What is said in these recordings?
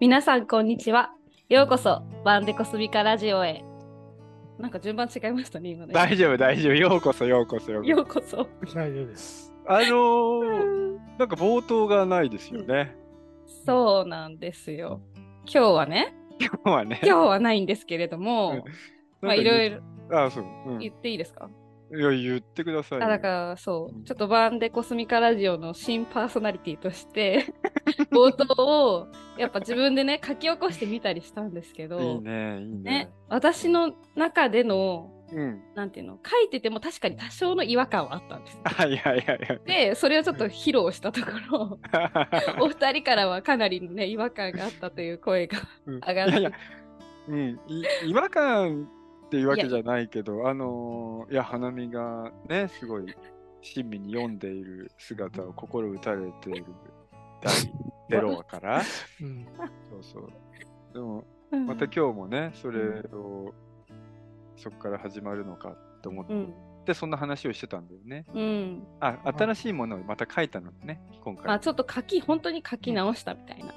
皆さん、こんにちは。ようこそ、バンデコスビカラジオへ。なんか順番違いましたね、今ね。大丈夫、大丈夫。ようこそ、ようこそ、ようこようこそ。大丈夫です。そ。あのー、なんか冒頭がないですよね。そうなんですよ。今日はね、今日はね。今日はないんですけれども、まあいろいろろ。あ、そう。うん。い言っていいですか？や、言ってくださいよ。あだからそう、ちょっとバンデコスミカラジオの新パーソナリティとして、冒頭をやっぱ自分でね、書き起こしてみたりしたんですけど、いいね、いいねね。、私の中での、うん。なんていうの、書いてても確かに多少の違和感はあったんです。あ、いやいやいや。で、それをちょっと披露したところ、お二人からはかなりのね、違和感があったという声がうん上がって、いやいや、うん、い違和感っていうわけじゃないけど、あのーいや、花見がね、すごい親身に読んでいる姿を心打たれている第0話から、うん。そうそう。でも、うんまた今日もね、それを、そこから始まるのかと思っうん、て、そんな話をしてたんだよね。うん。あ、新しいものをまた書いたのね、今回。まあちょっと書き、本当に書き直したみたいな。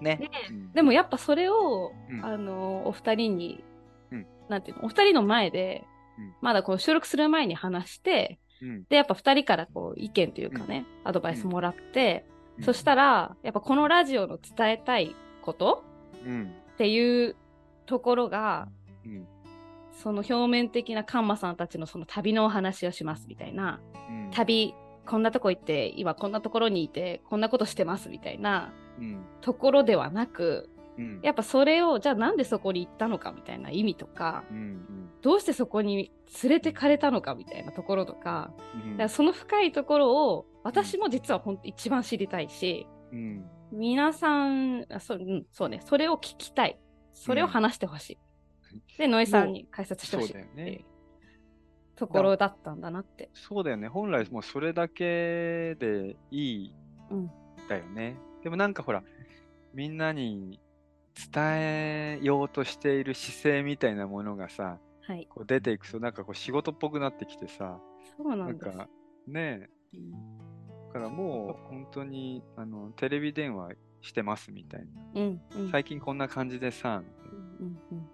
ねで。うんでもやっぱそれを、うんあの、お二人に、うんなんていうの、お二人の前で、うんまだこう収録する前に話して、うんで、やっぱ二人からこう意見というかね、アドバイスもらって、うんそしたら、やっぱこのラジオの伝えたいことうん。っていうところが、うん。その表面的なカンマさんたちのその旅のお話をしますみたいな、うん。旅、こんなとこ行って、今こんなところにいて、こんなことしてますみたいなうん。ところではなく、うん。やっぱそれを、じゃあなんでそこに行ったのかみたいな意味とか、うん。どうしてそこに連れてかれたのかみたいなところとか、うん。だからその深いところを私も実は本当一番知りたいし、うん。皆さん、あそう,、うん、そうね、それを聞きたい。それを話してほしい。で、ノエさんに解説してほしいっていうところだったんだなって。そうだよね。本来もうそれだけでいいうんだよね。でもなんかほら、みんなに伝えようとしている姿勢みたいなものがさ、はい。こう出ていくとなんかこう仕事っぽくなってきてさ、そうなです。なんんかねえ、だからもう本当にあのテレビ電話してますみたいな。うん、うん。最近こんな感じでさ、うんうん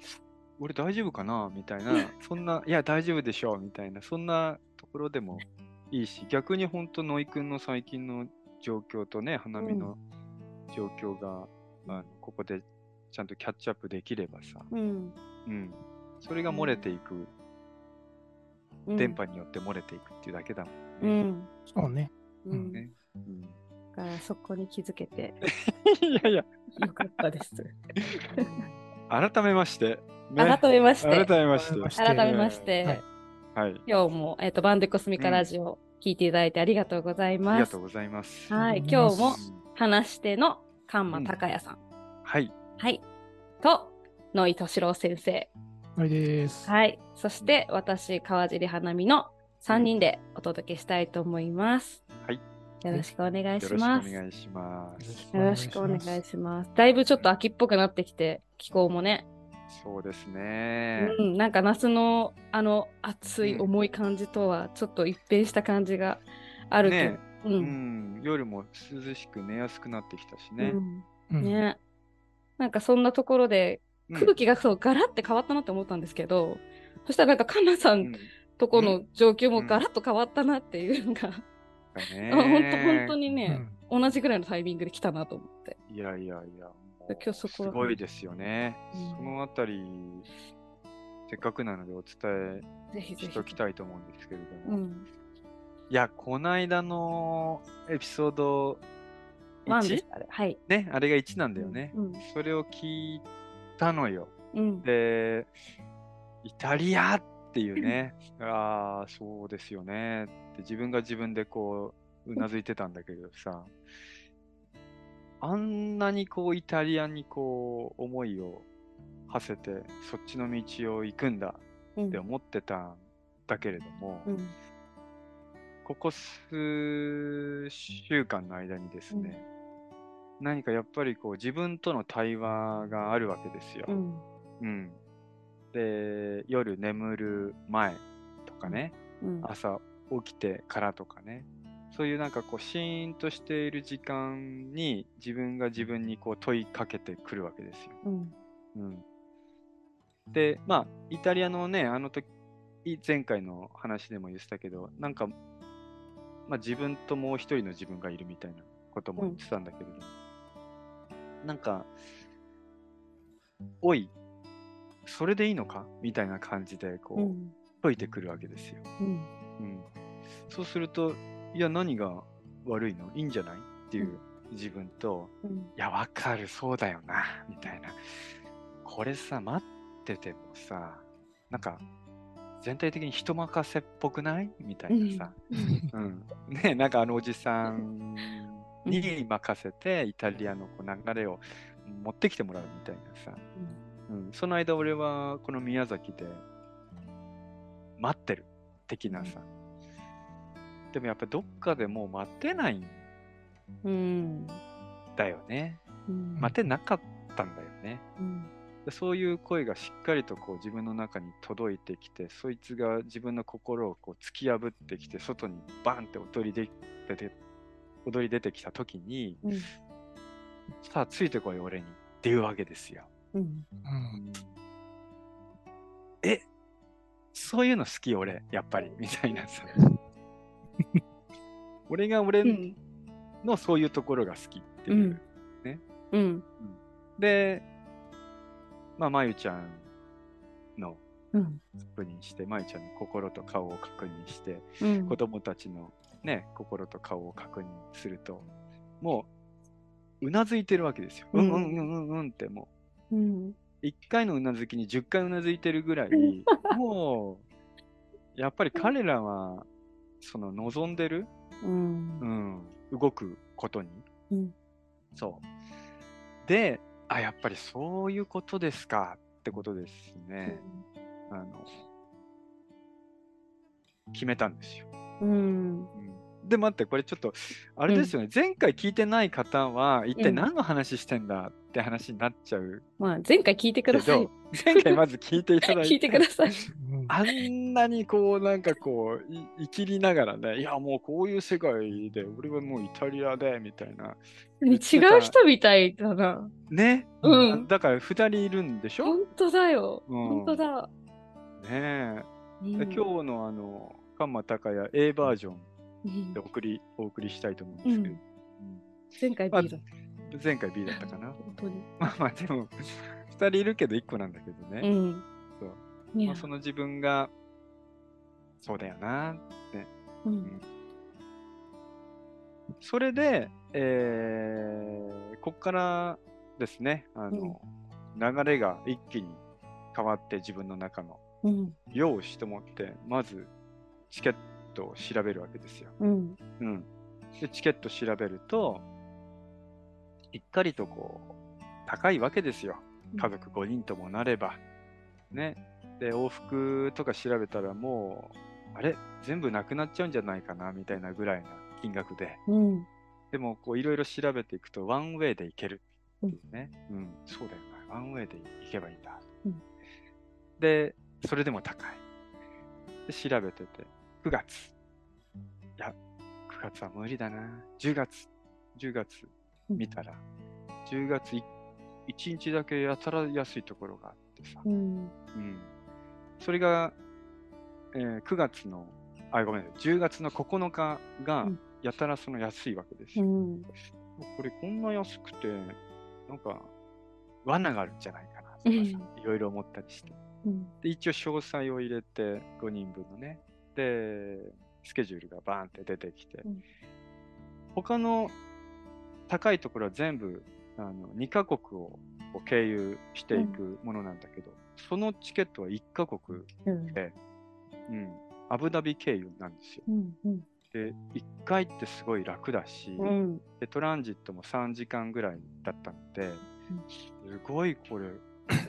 俺大丈夫かなみたいな、そんな、いや大丈夫でしょうみたいな、そんなところでもいいし、逆に本当、野井くんの最近の状況とね、花見の状況が、あのここでちゃんとキャッチアップできればさ、うん。うん、それが漏れていく、うん。電波によって漏れていくっていうだけだもうんね。ん。そうね。うん。ねうん。だからそこに気づけて。いやいや、よかったです。改めまして、ね。改めまして、改めまして、改めまして、はい。はい、今日も、えっとバンデコスミカラジオ聞いていただいてありがとうございありますがとう。ございます。はい、今日も話し手のカンマ高也さん、はい、はい、と野井敏郎先生、あれです。はい、そして私川尻花見の3人でお届けしたいと思います。はい、よろしくお願いよろしくおします。願いします。よろしくお願いします。だいぶちょっと秋っぽくなってきて、気候もね、そうですね。うん、なんか夏のあの暑いうん重い感じとはちょっと一変した感じがあるけど、ねう、うんん、夜も涼しく寝やすくなってきたしね。うんうん。ね、なんかそんなところでうん空気がそうガラッて変わったなって思ったんですけど、そしたらなんかカンナさうんんとこの状況もうんガラッと変わったなっていうのが、だあね本当本当にうね、ん同じぐらいのタイミングで来たなと思って。いやいやいや、今日そこはすごいですよね。うんそのあたり、せっかくなのでお伝えしてお。きたいと思うんですけれども。うん。いや、こないだのエピソードワンで 1? すあれ。はい。ね、あれが1なんだよね。うん。それを聞いたのよ。うん。で、イタリアっていうね、ああ、そうですよねって自分が自分でこう、うなずいてたんだけどさ、あんなにこう、イタリアにこう、思いを馳せて、そっちの道を行くんだうんって思ってたんだけれども、うん。ここ数週間の間にですね、何かやっぱりこう、自分との対話があるわけですよ。うん。うん。で、夜眠る前とかね、うん。朝起きてからとかね、そういうなんかこうシーンとしている時間に自分が自分にこう問いかけてくるわけですよ。うん。うん、でまあイタリアのねあの時前回の話でも言ってたけどなんか、まあ、自分ともう一人の自分がいるみたいなことも言ってたんだけれど、なんか「おいそれでいいのか?」みたいな感じでこう、うん。解いてくるわけですよ。うん。うん、そうするといや何が悪いの？いいんじゃない？っていう自分と、うん。いや、わかる、そうだよな、みたいな。これさ、待っててもさ、なんか、全体的に人任せっぽくない？みたいなさ。うん。ねなんかあのおじさんに任せて、イタリアのこう流れを持ってきてもらうみたいなさ。うん。その間、俺はこの宮崎で、待ってる、的なさ。でもやっぱりどっかでもう待てないんうん。だよね。うん。待てなかったんだよね。うん。でそういう声がしっかりとこう自分の中に届いてきて、そいつが自分の心をこう突き破ってきて、外にバンって踊りで出て踊り出てきたときに、うん。さあついてこい俺にっていうわけですよ。うん。うんえそういうの好き俺、やっぱり、みたいなさ。俺が俺うん。のそういうところが好きっていう。うん。で、まあ、まゆちゃんのうん。確認して、まゆちゃんの心と顔を確認して、うん。子供たちのね、心と顔を確認すると、もう、うなずいてるわけですよ。ううんんうんうんうんうんってもうん。う、1回のうなずきに10回うなずいてるぐらい、もう、やっぱり彼らは、その望んでる、うんう。ん、動くことに、うんそう。で、あ、やっぱりそういうことですか？ってことですね。あの、決めたんですよ。うん。うんで、待って、これちょっと、あれですよね、前回聞いてない方は、一体うん何の話してんだって話になっちゃうまあ、前回聞いてくけださいど。、前回まず聞いていただいて、聞いてください。うんあんなにこう、なんかこう、い生きりながらね、いや、もうこういう世界で、俺はもうイタリアで、みたいな。違う人みたいだな。ね、うんだから2人いるんでしょ？本当だよ。うん本当だ。ねえ。うんで今日のあの、カンマ高也 A バージョンうんで送り、お送りしたいと思うんですけど、前回まあ B だ。うん前回 B だったかな。本当に。まあまあでも、2人いるけど1個なんだけどね。うん。そうまあ、その自分が、そうだよな。うん。それで、えー、こっからですね、あの、流れが一気に変わって自分の中の、うん。よしと思って、まずチケットを調べるわけですよ。うん。うん。で、チケット調べると、しっかりとこう、高いわけですよ。家族5人ともなれば。ね。で、往復とか調べたらもう、あれ？全部なくなっちゃうんじゃないかなみたいなぐらいな金額で。うん。でも、こう、いろいろ調べていくと、ワンウェイで行けるうね。うん、そうだよな。ワンウェイで行けばいいんだ。うんで、それでも高い。で、調べてて、9月。いや、9月は無理だな。10月。10月見たら、10月い1日だけやたら安いところがあってさ。うん。うん。それが、えー9月の、あ、ごめんなさい。10月の9日がうん、やたらその安いわけですよ。うん。これこんな安くて、なんか、罠があるんじゃないかなとかさ、うんいろいろ思ったりして。うん。で、一応詳細を入れて、5人分のね。で、スケジュールがバーンって出てきて、うん他の高いところは全部、あの2カ国を経由していくものなんだけど、そのチケットは1カ国うん。で、うん、アブダビ経由なんですよ。うん。うん。で、1回ってすごい楽だし、うん。でトランジットも3時間ぐらいだったので、すごいこれ、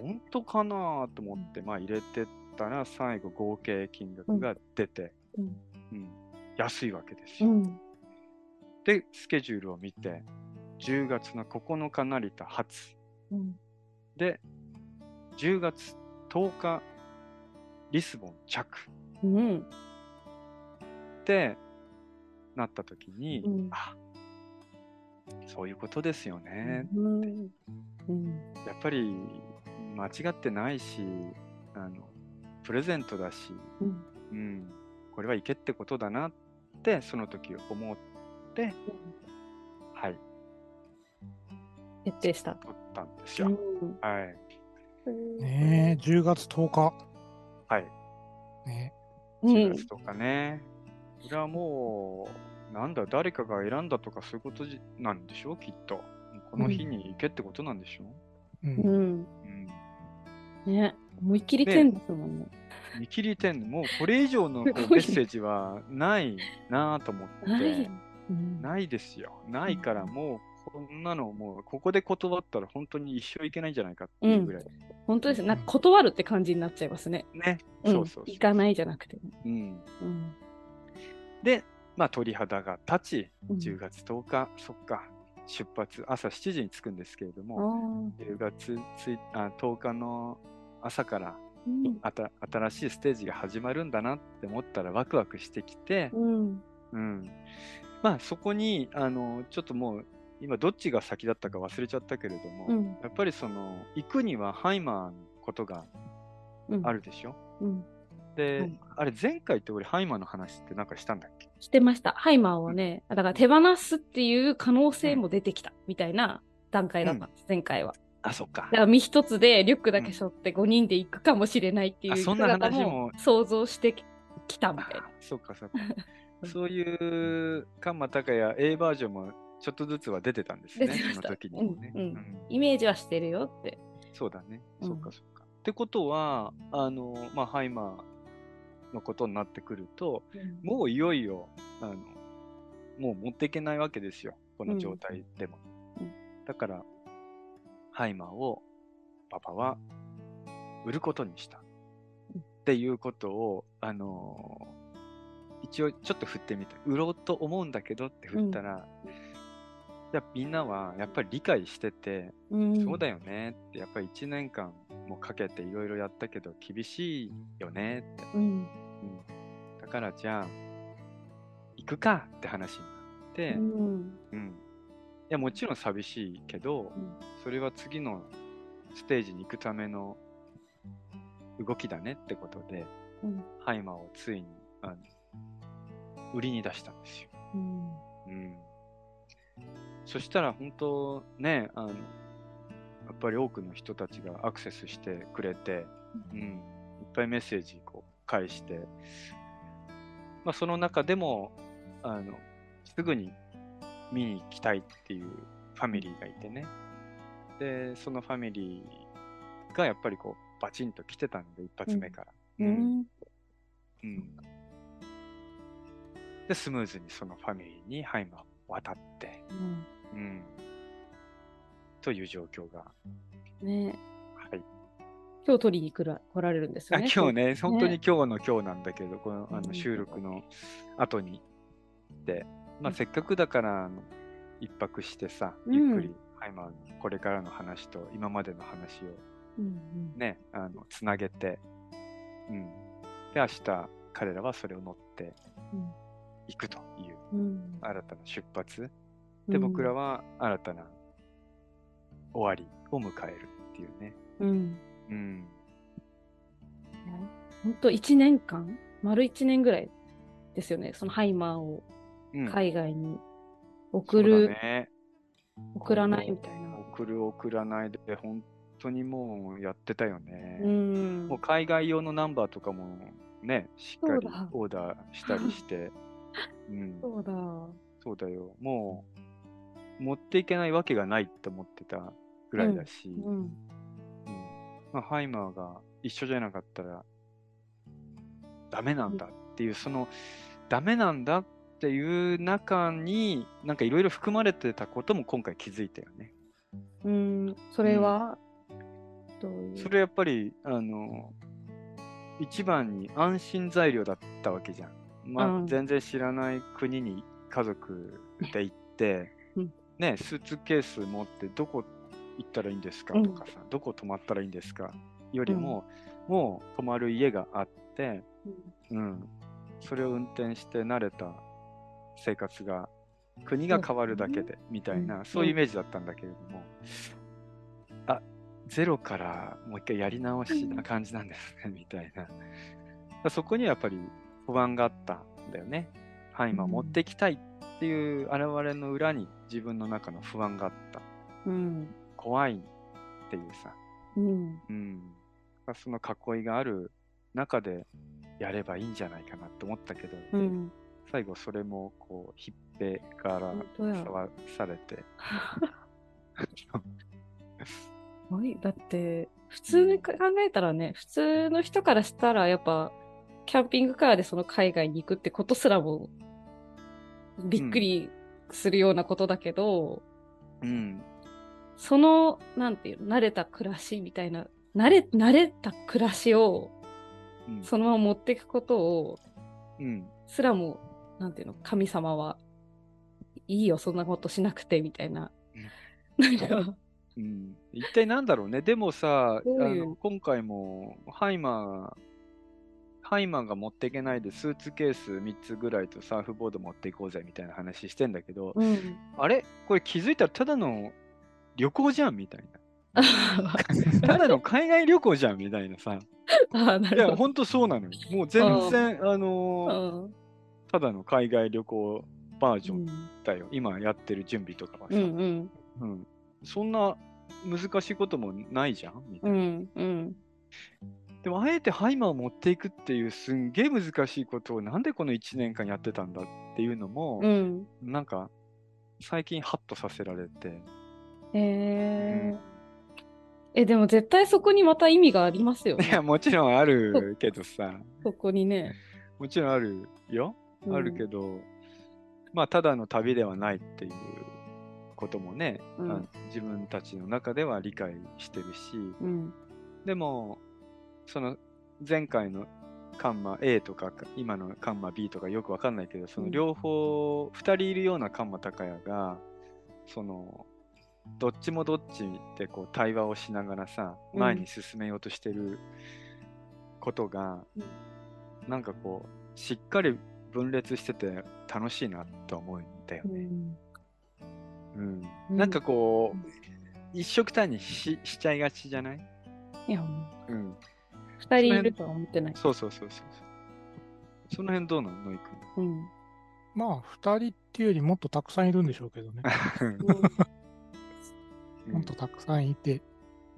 本当かなと思って、まあ入れてったら、最後合計金額が出て、うん。うん安いわけですよ。うん。で、スケジュールを見て、10月の9日成田発。うん。で、10月10日、リスボン着。うん。で、なった時に、うんあそういうことですよね。うんうんやっぱり間違ってないし、あのプレゼントだし、うんうん、これはいけってことだなってその時思って、はい、決定した。取ったんですよ。うんはい。ねえ、10月10日。はい。ねうん4月とかね。これはもう、なんだ、誰かが選んだとかそういうことじなんでしょう、きっと。この日に行けってことなんでしょう。うんん。う。うん。ね、思いっきり天ですもんね。見切り点、もうこれ以上のこうメッセージはないなぁと思って。ない。うんないですよ。ないからもう、こんなのもう、ここで断ったら本当に一生いけないんじゃないかっていうぐらい。本当ですね。なんか断るって感じになっちゃいますね。ね。うんそうそうそう。行かないじゃなくて。うん。うん。で、まあ、鳥肌が立ち、うん10月10日、そっか、出発、朝7時に着くんですけれどあも、ー10月あ10日の朝からうんあた新しいステージが始まるんだなって思ったらワクワクしてきて、うん。うん。まあ、そこに、あの、ちょっともう、今どっちが先だったか忘れちゃったけれども、うんやっぱりその、行くにはハイマーのことがうん。あるでしょ、うん。で、はいあれ前回って俺ハイマーの話ってなんかしたんだっけ？してました。ハイマーをね、だから手放すっていう可能性も出てきたみたいな段階だったんです、前回は。あ、そっかだから身一つでリュックだけ背負って5人で行くかもしれないっていうあそんな姿話も想像してきたみたいなあ。そうかそうか。そういうカンマタカヤ A バージョンもちょっとずつは出てたんですね、その時にもね、うんうんうんイメージはしてるよって。そうだね。うんそうかそうか。ってことは、あの、まあ、ハイマーのことになってくると、もういよいよ、あの、もう持っていけないわけですよ。この状態でも。うんだから、ハイマーをパパは売ることにした。うんっていうことを、あの一応ちょっと振ってみた。売ろうと思うんだけどって振ったら、いやみんなはやっぱり理解してて、うんそうだよねって、やっぱり1年間もかけていろいろやったけど厳しいよねって。うん。うん、だからじゃあ、行くかって話になって、うん。うん。いや、もちろん寂しいけど、うんそれは次のステージに行くための動きだねってことで、うんハイマーをついに、あの、売りに出したんですよ。うん。うん。そしたら本当ね、あの、やっぱり多くの人たちがアクセスしてくれて、うん、いっぱいメッセージこう返して、まあその中でも、あの、すぐに見に行きたいっていうファミリーがいてね。で、そのファミリーがやっぱりこう、バチンと来てたんで、一発目から。う。ん。うんで、スムーズにそのファミリーにハイマーを渡って、うんうん、という状況が、ね。はい。今日取りに来ら来られるんですよあね。今日ね、本当に今日の今日なんだけど、このあうん。の収録の後にで、まあ、うん。せっかくだから一泊してさ、うん。ゆっくりハイマーのこれからの話と今までの話をうんうん。ね、あのつなげて、うん。で、明日彼らはそれを乗ってうん。いくといううん。新たな出発。で、僕らは新たな終わりを迎えるっていうね。うん。うん。本当1年間丸1年ぐらいですよね。そのハイマーをうん、海外に送る、だね。送らないみたいな。送る送らないで本当にもうやってたよね。うんもう海外用のナンバーとかもね、しっかりオーダーしたりして。うん、そうだ。そうだよ。もう持っていけないわけがないって思ってたぐらいだし、うん。うんまあ、ハイマーが一緒じゃなかったらダメなんだっていう、そのダメなんだっていう中になんかいろいろ含まれてたことも今回気づいたよね。うん。それは、どういう？それやっぱりあの一番に安心材料だったわけじゃん。まあ、うん全然知らない国に家族で行って、うんね、スーツケース持ってどこ行ったらいいんですかうん。とかさ、どこ泊まったらいいんですかよりも、もう泊まる家があって、うん。うん、それを運転して慣れた生活が、国が変わるだけで、みたいな、そういうイメージだったんだけれども、あ、ゼロからもう一回やり直しな感じなんですね、みたいな。そこにはやっぱり不安があったんだよね。ハイマー持ってきたいっていう現れの裏に自分の中の不安があった。うん。怖いっていうさ。うん。うん。その囲いがある中でやればいいんじゃないかなって思ったけど、うん。最後それもこう、ひっぺから本当や。さされて。はい、だって、普通に考えたらね、普通の人からしたら、やっぱ、キャンピングカーでその海外に行くってことすらも、びっくりするようなことだけど、うん。その、なんていうの、慣れた暮らしみたいな、慣れ、慣れた暮らしを、うん。そのまま持っていくことを、うん。すらも、なんていうの、神様は、いいよ、そんなことしなくて、みたいな。なんか、うん、一体なんだろうね。でもさ、あの今回もハイマー、ハイマーが持っていけないでスーツケース3つぐらいとサーフボード持っていこうぜみたいな話してんだけど、うん。あれ？これ気づいたらただの旅行じゃんみたいな。ただの海外旅行じゃんみたいなさ。ああ、ないるや、ほんとそうなのよ。もう全然、あのーうんただの海外旅行バージョンうんだよ。今やってる準備とかはさ。うんうんうんそんな難しいこともないじゃん？みたいうな。んうんでも、あえてハイマーを持っていくっていうすんげえ難しいことをなんでこの1年間やってたんだっていうのも、うん。なんか最近ハッとさせられて。えー。えでも絶対そこにまた意味がありますよ いや、ねもちろんあるけどさ、そこにね。もちろんあるよ。あるけどど、まあ、ただの旅ではないっていうこともね、うん。自分たちの中では理解してるし、うん。でも、その前回のカンマ A とか、今のカンマ B とかよくわかんないけど、その両方、2人いるようなカンマ高也が、その、どっちもどっちでこう対話をしながらさ、うん。前に進めようとしてることが、なんかこう、しっかり分裂してて楽しいなと思うんだようね。ん。うん。うん。なんかこう、一色単にししちゃいがちじゃない？いやうん。二人いるとは思ってない。そうそうそうそう。その辺どうなの？ノイうん。まあ、二人っていうよりもっとたくさんいるんでしょうけどね。君。もっとたくさんいて、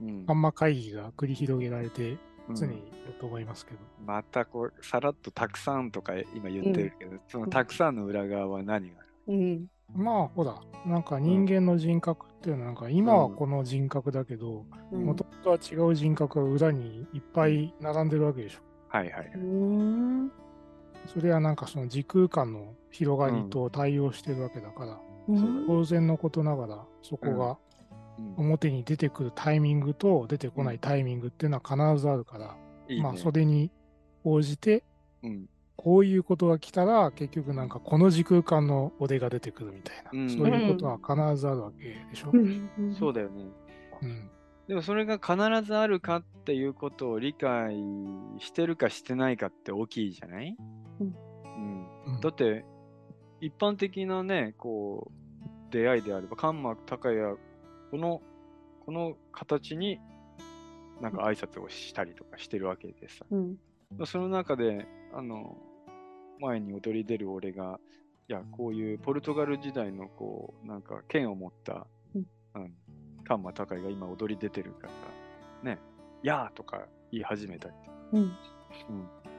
うん。ハンマー会議が繰り広げられて、うん。常にいると思いますけど。またこう、さらっとたくさんとか今言ってるけど、そのたくさんの裏側は何がある？うん。まあ、ほら、なんか人間の人格っていうのは、なんか今はこの人格だけど、うんもともとは違う人格が裏にいっぱい並んでるわけでしょ。はいはい。うんそれはなんかその時空間の広がりと対応してるわけだから、うん当然のことながら、そこがうん表に出てくるタイミングと出てこないタイミングっていうのは必ずあるから、いいね。まあそれに応じて、うん。こういうことが来たら、結局なんかこの時空間の俺が出てくるみたいな、うん。そういうことは必ずあるわけでしょ？うん。そうだよね。うん。でもそれが必ずあるかっていうことを理解してるかしてないかって大きいじゃない、うん。だって、一般的なね、こう、出会いであれば、カンマ高也、この、この形に、なんか挨拶をしたりとかしてるわけでさ。うん。その中で、あの、前に踊り出る俺が、いや、こういうポルトガル時代の、こう、なんか剣を持った、うんカンマ高いが今踊り出てるから、ね、やーとか言い始めたりとか、うんうん。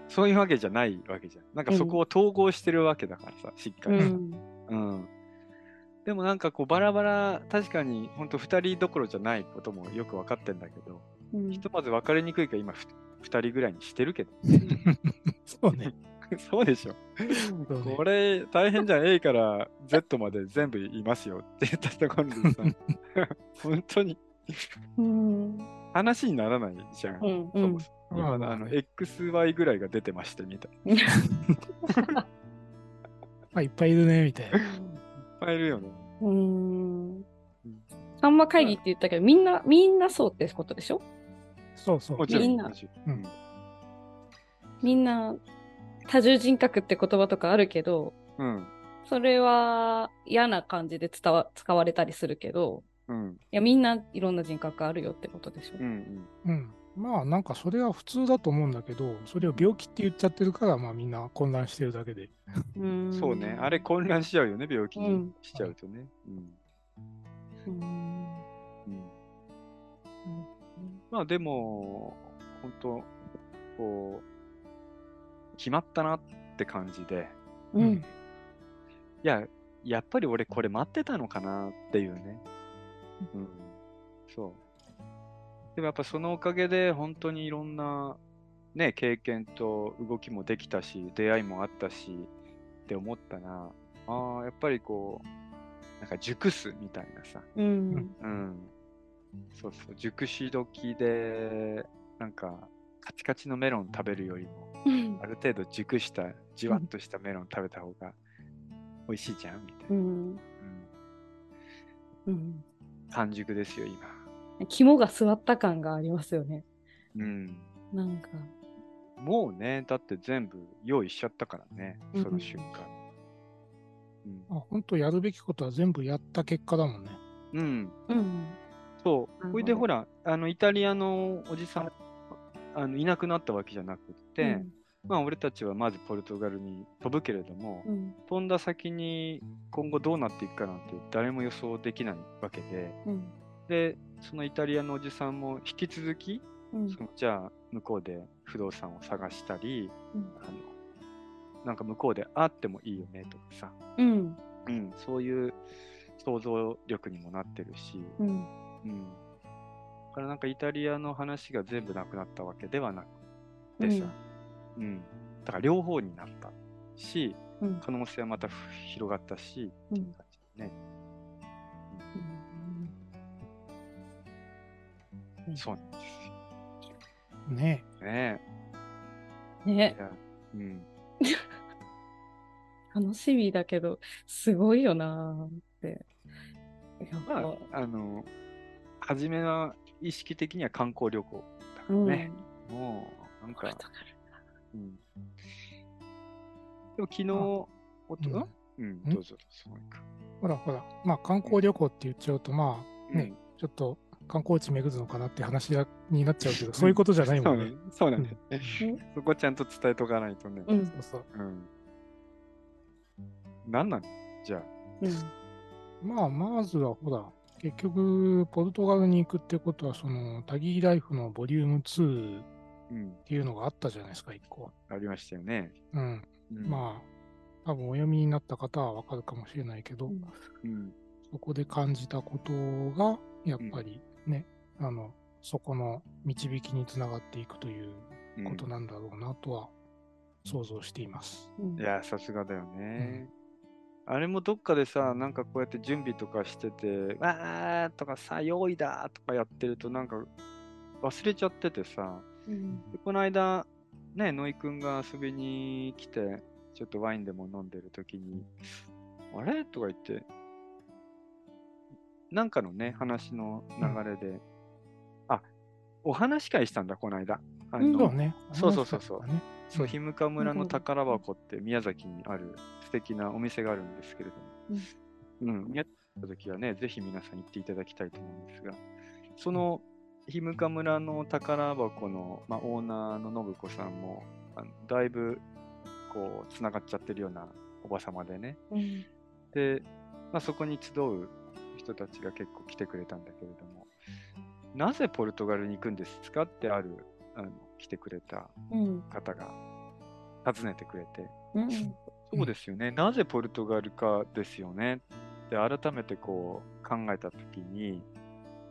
そういうわけじゃないわけじゃん。なんかそこを統合してるわけだからさ、しっかり。うんうん。でもなんかこうバラバラ、確かに本当二人どころじゃないこともよく分かってんだけど、うんひとまず分かりにくいから今ふ二人ぐらいにしてるけど。そうね。そうでしょ。これ大変じゃん。A から Z まで全部いますよって言ったところでさ、本当にうん話にならないじゃん。うんそもそも今まああの XY ぐらいが出てましてみたい まあ、いっぱいいるね、みたいな。な。いっぱいいるよね。うんあんま会議って言ったけど、みんな、みんなそうってことでしょ？そうそう。みんなみんな、多重人格って言葉とかあるけど、うん。それは嫌な感じで伝わ使われたりするけど、うん。いや、みんないろんな人格あるよってことでしょ。うんうん。まあなんかそれは普通だと思うんだけど、それを病気って言っちゃってるから、まあみんな混乱してるだけで。う。そうね。あれ混乱しちゃうよね、病気にうんしちゃうとね。うん。まあでも、本当こう、決まったなって感じで、うん。いや、やっぱり俺これ待ってたのかなっていうね。うん。そう。でもやっぱそのおかげで本当にいろんなね、経験と動きもできたし、出会いもあったしって思ったな。ああ、やっぱりこう、なんか熟すみたいなさ。うん。うん。そうそう、熟し時で、なんか、カチカチのメロン食べるよりも、うんある程度熟した、じわっとしたメロン食べた方が美味しいじゃんみたいな。うん。うんうん。完熟ですよ、今。肝が座った感がありますよね。うん。なんか。もうね、だって全部用意しちゃったからね、うんその瞬間。うん。あ本当やるべきことは全部やった結果だもんね。うん。うん。そう。ほいで、ほら、あの、イタリアのおじさん、あのいなくなったわけじゃなくって、まあ、俺たちはまずポルトガルに飛ぶけれども、うん。飛んだ先に今後どうなっていくかなんて誰も予想できないわけで、うん。で、そのイタリアのおじさんも引き続き、うん。そのじゃあ向こうで不動産を探したり、うんあのなんか向こうで会ってもいいよねとかさ、うん。うん、そういう想像力にもなってるし、うん。うん。だからなんかイタリアの話が全部なくなったわけではなくてさ、うん。だから両方になったし、うん。可能性はまた広がったし、うんっていう感じでね。うんそうなんですねよ。ねえ。いね、や、うん。楽しみだけど、すごいよなーって。やっぱ、まあ、あの、初めは意識的には観光旅行だからうん。ね。もう、なんかうん。でも昨日、おと、うんうん、うん、どうぞ、そうか。ほらほら、まあ観光旅行って言っちゃうと、まあね、うんちょっと観光地巡るのかなって話がになっちゃうけど、そういうことじゃないもんね。そうなんだよねうん。そこちゃんと伝えとかないとね。うん。そうそう。うん。なんなん？じゃあ。うん。まあ、まずはほら、結局、ポルトガルに行くってことは、その、タギーライフのボリューム2っうん。ていうのがあったじゃないですか、一個。ありましたよね。うん。うん、まあ、多分お読みになった方はわかるかもしれないけど、うんうん。そこで感じたことが、やっぱりね、あの、そこの導きにつながっていくといううんことなんだろうなとは想像しています。うんいや、さすがだよね。あれもどっかでさ、なんかこうやって準備とかしてて、わーとかさ、用意だとかやってると、なんか忘れちゃっててさ、うん。でこの間、ね、ノイ君が遊びに来て、ちょっとワインでも飲んでる時に、あれ？とか言って、なんかのね、話の流れで、あ、お話し会したんだ、この間。あのそうね。そうそうそうそう。ね。そう、うん。日向村の宝箱って宮崎にある素敵なお店があるんですけれども、うん、宮崎に行った時はね、ぜひ皆さん行っていただきたいと思うんですが、その日向村の宝箱の、まあ、オーナーの信子さんも、あのだいぶこう、つながっちゃってるようなおばさまでね、うん。で、まあ、そこに集う人たちが結構来てくれたんだけれども、なぜポルトガルに行くんですかってある、あの来てくれたうん。方が訪ねてくれて、うんそうですよね、なぜポルトガルかですよね。って改めてこう考えたときに、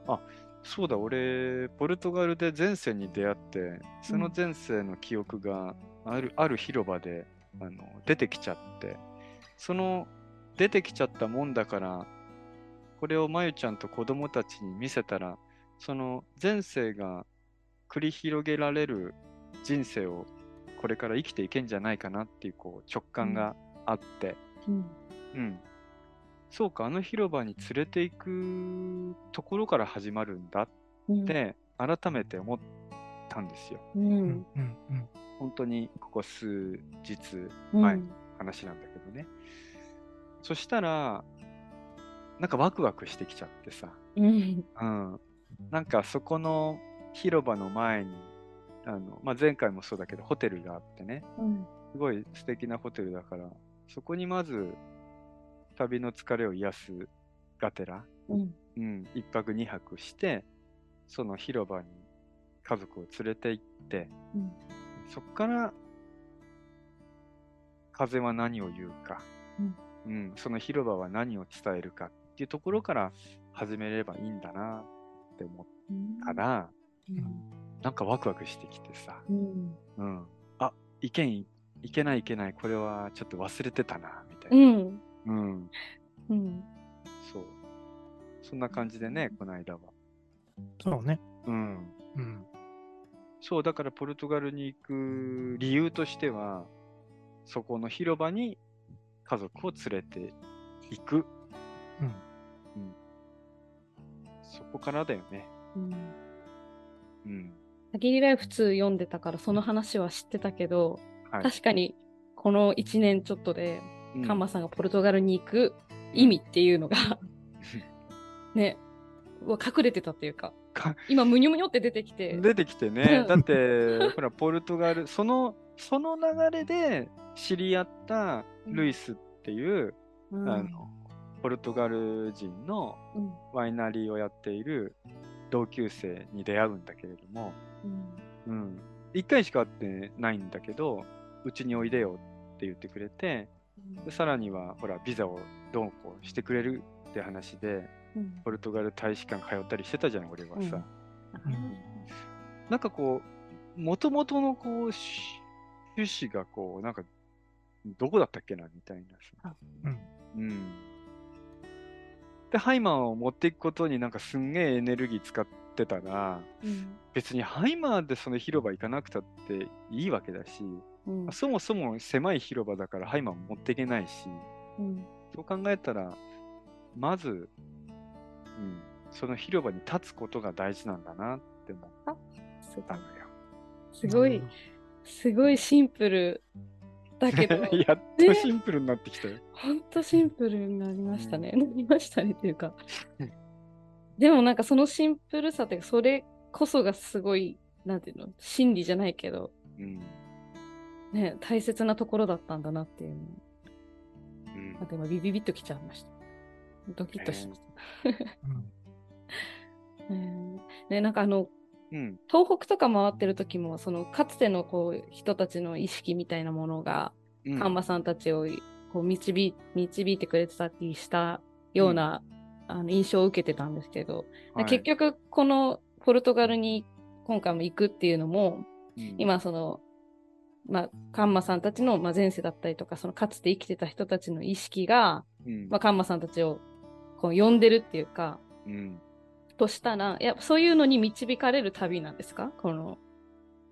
あそうだ、俺、ポルトガルで前世に出会って、その前世の記憶がある,、ある広場であの出てきちゃって、その出てきちゃったもんだから、これをまゆちゃんと子供たちに見せたら、その前世が繰り広げられる人生をこれから生きていけんじゃないかなっていうこう直感があって、うん。うん。そうか、あの広場に連れていくところから始まるんだっうんて改めて思ったんですよ。ううんんうんうん本当にここ数日うん前話なんだけどね。そしたら、なんかワクワクしてきちゃってさ、うん。うん。なんかそこの広場の前に、あの、まあ、前回もそうだけど、ホテルがあってね、うん。すごい素敵なホテルだから、そこにまず旅の疲れを癒すがてら、うん。うん、一泊二泊して、その広場に家族を連れて行って、うん。そこから、風は何を言うか、うん。うん、その広場は何を伝えるかっていうところから始めればいいんだなって思ったら、なんかワクワクしてきてさ、うん。うん、あ、いけん、いけないいけない、これはちょっと忘れてたな、みたういな。ん。うん、うん。そう。そんな感じでね、この間は。そうね。うん。うん。そう、だからポルトガルに行く理由としては、そこの広場に家族を連れて行く。うん。そこからだよね。うん。うん。限りライフ2読んでたからその話は知ってたけど、はい。確かにこの1年ちょっとで、うんカンマさんがポルトガルに行く意味っていうのが、ね、隠れてたっていうかか、今、むにょむにょって出てきて、出てきてね。う。ん。だって、ほら、ポルトガル、その、その流れで知り合ったルイスっていう、うん。あの、ポルトガル人のうん。ワイナリーをやっている同級生に出会うんだけれども、うん。うん。一回しか会ってないんだけど、うちにおいでよって言ってくれて、でさらには、ほら、ビザをどうこうしてくれるって話で、うんポルトガル大使館通ったりしてたじゃん、俺はさ。うんなんかこう、もともとのこう、し趣旨がこう、なんか、どこだったっけな、みたいなさ。うん。うん。で、ハイマーを持っていくことになんかすんげえエネルギー使ってたら、うん別にハイマーでその広場行かなくたっていいわけだし、うんそもそも狭い広場だからハイマーも持っていけないし、うんそう考えたら、まず、うん、その広場に立つことが大事なんだなって思すったのよ。すごい、すごいシンプルだけど、やっとシンプルになってきたよ。ほんとシンプルになりましたね。なりましたねっていうかうん。でもなんかそのシンプルさってそれこそがすごい、なんていうの、真理じゃないけど、うん。ね、大切なところだったんだなっていうの。うんなんか今ビビビッときちゃいました。ドキッとしました。うん。ねね、なんかあの、うん。東北とか回ってる時も、そのかつてのこう人たちの意識みたいなものが、うんカンマさんたちをこう導い導いてくれてたりしたような、あの印象を受けてたんですけど、はい結局このポルトガルに今回も行くっていうのも、うん今その、まあ、カンマさんたちの、まあ、前世だったりとか、そのかつて生きてた人たちの意識が、うん。まあ、カンマさんたちをこう呼んでるっていうか、うん。としたら、やそういうのに導かれる旅なんですか？この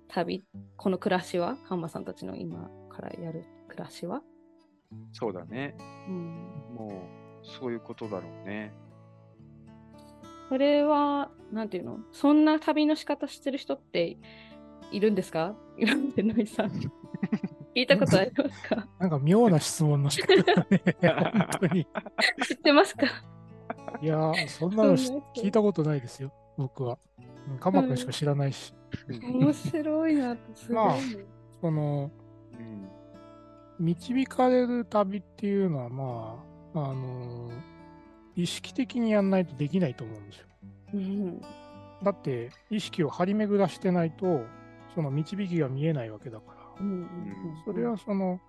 旅、この暮らしは？カンマさんたちの今からやる暮らしは？そうだね。うん。もう、そういうことだろうね。それは、なんていうの？そんな旅の仕方してる人っているんですか？今までノイさん。聞いたことありますか？なんか妙な質問の仕方だね。本当に。知ってますか？いやー、そんなの聞いたことないですよ、僕は。うんカマ君しか知らないし。面白いなって、すごいね。その、うん導かれる旅っていうのは、まあ、あの意識的にやんないとできないと思うんですよ。うん。だって、意識を張り巡らしてないと、その導きが見えないわけだから。うん。うんそれはその、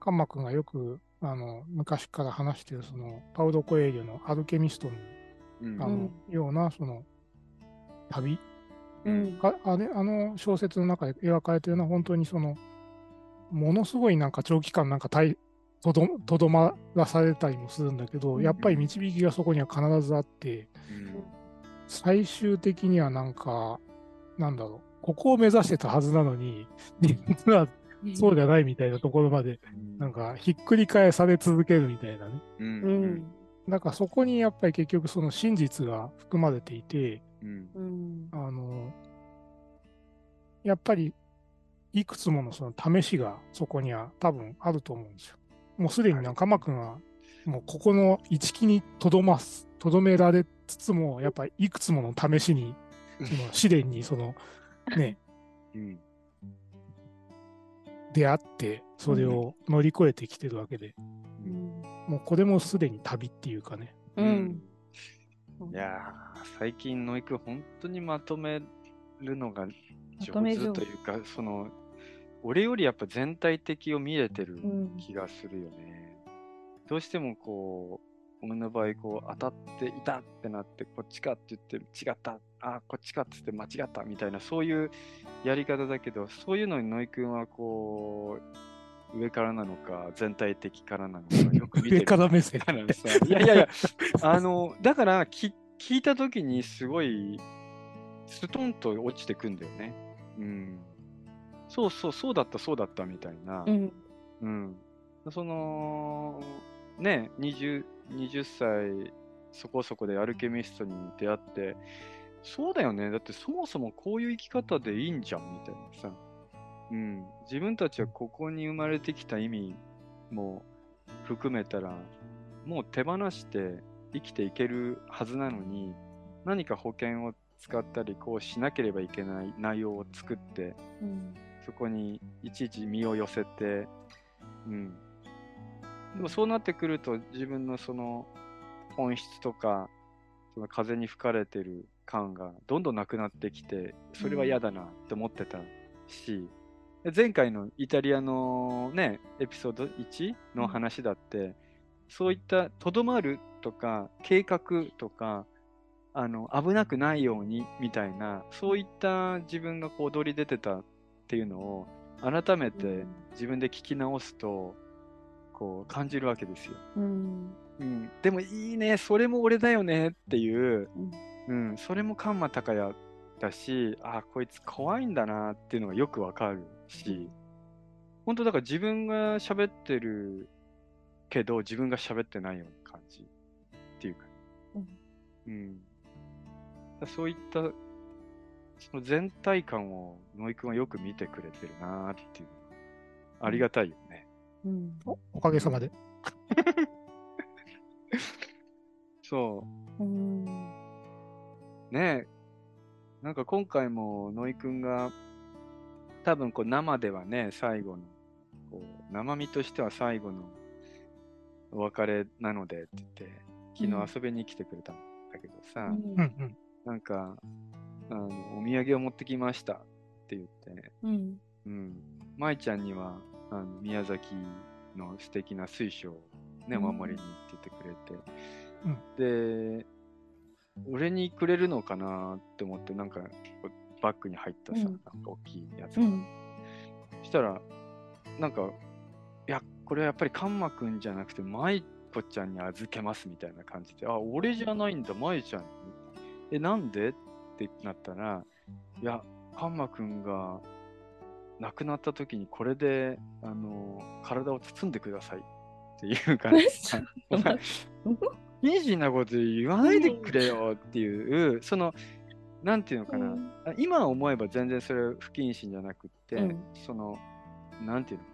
カンマ君がよく、あの、昔から話してる、その、パウロ・コエーリョのアルケミストの、うん。あの、ような、その、旅？うん。ああれあの小説の中で描かれてるのは本当にそのものすごいなんか長期間なんかたいとどとどまらされたりもするんだけど、うん。やっぱり導きがそこには必ずあってうん。最終的にはなんかなんだろうここを目指してたはずなのに実はそうじゃないみたいなところまでなんかひっくり返され続けるみたいなね。うん。ううんからそこにやっぱり結局その真実が含まれていて。あの、やっぱりいくつものその試しがそこには多分あると思うんですよ。もうすでになんか鎌君はもうここの一木にとどます、とどめられつつも、やっぱりいくつもの試しに、その試練にその、ね、うん。出会って、それを乗り越えてきてるわけで、うん。もうこれもすでに旅っていうかね。うん。いやー、最近のいく本当にまとめるのが上とめ上手手というか、その、俺よりやっぱ全体的を見れてるうん。気がするよね。どうしてもこう、俺の場合、こう、当たっていたってなって、こっちかって言って違った、あ、こっちかって言って間違ったみたいな、そういうやり方だけど、そういうのに野井くんはこう、上からなのか、全体的からなのか、よく見てる上から目線。からさいやいやいや、あの、だからき聞いたときにすごい、ストンと落ちてくんだよね。うん。そうそう、そうだった、そうだったみたいな。うん。うん。その、ね、20, 20歳そこそこでアルケミストに出会って、そうだよね。だってそもそもこういう生き方でいいんじゃん、みたいなさ。うん。自分たちはここに生まれてきた意味も含めたら、もう手放して生きていけるはずなのに、何か保険を使ったり、こうしなければいけない内容を作って、うん。そこにいちいち身を寄せて、うん。でもそうなってくると自分のその本質とか、その風に吹かれてる感がどんどんなくなってきて、それは嫌だなって思ってたし、で前回のイタリアのね、エピソード1の話だって、そういったとどまるとか計画とか、あの危なくないようにみたいな、そういった自分がこう踊り出てたっていうのを改めて自分で聞き直すとこう感じるわけですよ。うん。うん、でもいいねそれも俺だよねっていう、うん。うん、それもカンマ高也だしあこいつ怖いんだなっていうのがよくわかるし。本当だから自分が喋ってるけど自分が喋ってないような感じっていうか、うん、だそういったその全体感を野井くんはよく見てくれてるなっていう。ありがたいよね。うん。おおかげさまで。そううん。ねえ、なんか今回も野井くんが、多分こう生ではね、最後の、こう生身としては最後のお別れなのでって言って、昨日遊びに来てくれたんだけどさ、うんうん。なんかあの、お土産を持ってきましたって言って、うん。うん、舞ちゃんにはあの宮崎の素敵な水晶をね、うんお守りにっててくれて、で、俺にくれるのかなって思って、なんかバッグに入ったさ、うんなんか大きいやつが。うん。したら、なんか、いや、これはやっぱりカンマくんじゃなくて、舞子ちゃんに預けますみたいな感じで、あ、俺じゃないんだ、舞ちゃんに。え、なんで？ってなったら、いや、カンマくんが亡くなった時にこれで、あの、体を包んでください。っていう感じイージーなこと言わないでくれよっていう、その、なんていうのかな、あ今思えば全然それ不謹慎じゃなくって、うん。その、なんていうの、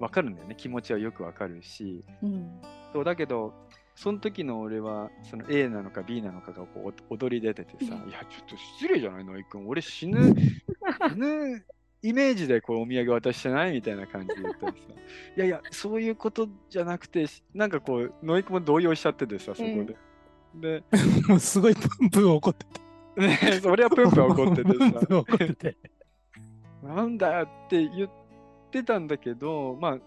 わかるんだよね、気持ちはよくわかるし、うん。そうだけど、その時の俺は、その A なのか B なのかがこうお踊り出ててさ、うん。いや、ちょっと失礼じゃないの、いくん。俺死ぬ、死ぬイメージでこうお土産渡してないみたいな感じで言ったらさ、いやいや、そういうことじゃなくて、しなんかこう、ノイクも動揺しちゃっててさ、そこで。で、もうすごいプンプン怒ってて。ね、そりゃプンプン怒っててさ怒ってて。なんだよって言ってたんだけど、まあ、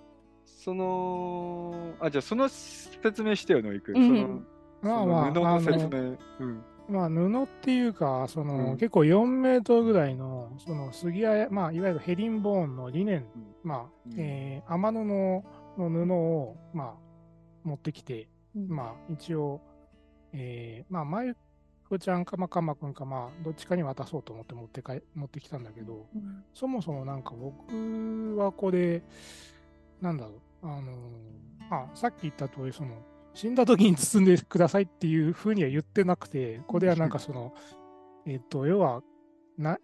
その、あ、じゃあその説明してよ、ノイ君。うんそのまあまあ、あその布の説の、明。うん。まあ、布っていうか、その、うん。結構4メートルぐらいの、その杉谷、まあ、いわゆるヘリンボーンのリネン、うん。まあ、うん。えー天布の布を、まあ、持ってきて、まあ、一応、えーまあ、まゆこちゃんか、まあ、かまくんか、まあ、どっちかに渡そうと思って持ってかい持ってきたんだけど、うんそもそもなんか僕はこれ、なんだろう、あのーあ、さっき言った通り、その、死んだ時に包んでくださいっていうふうには言ってなくて、これはなんかその、えっと、要は、な、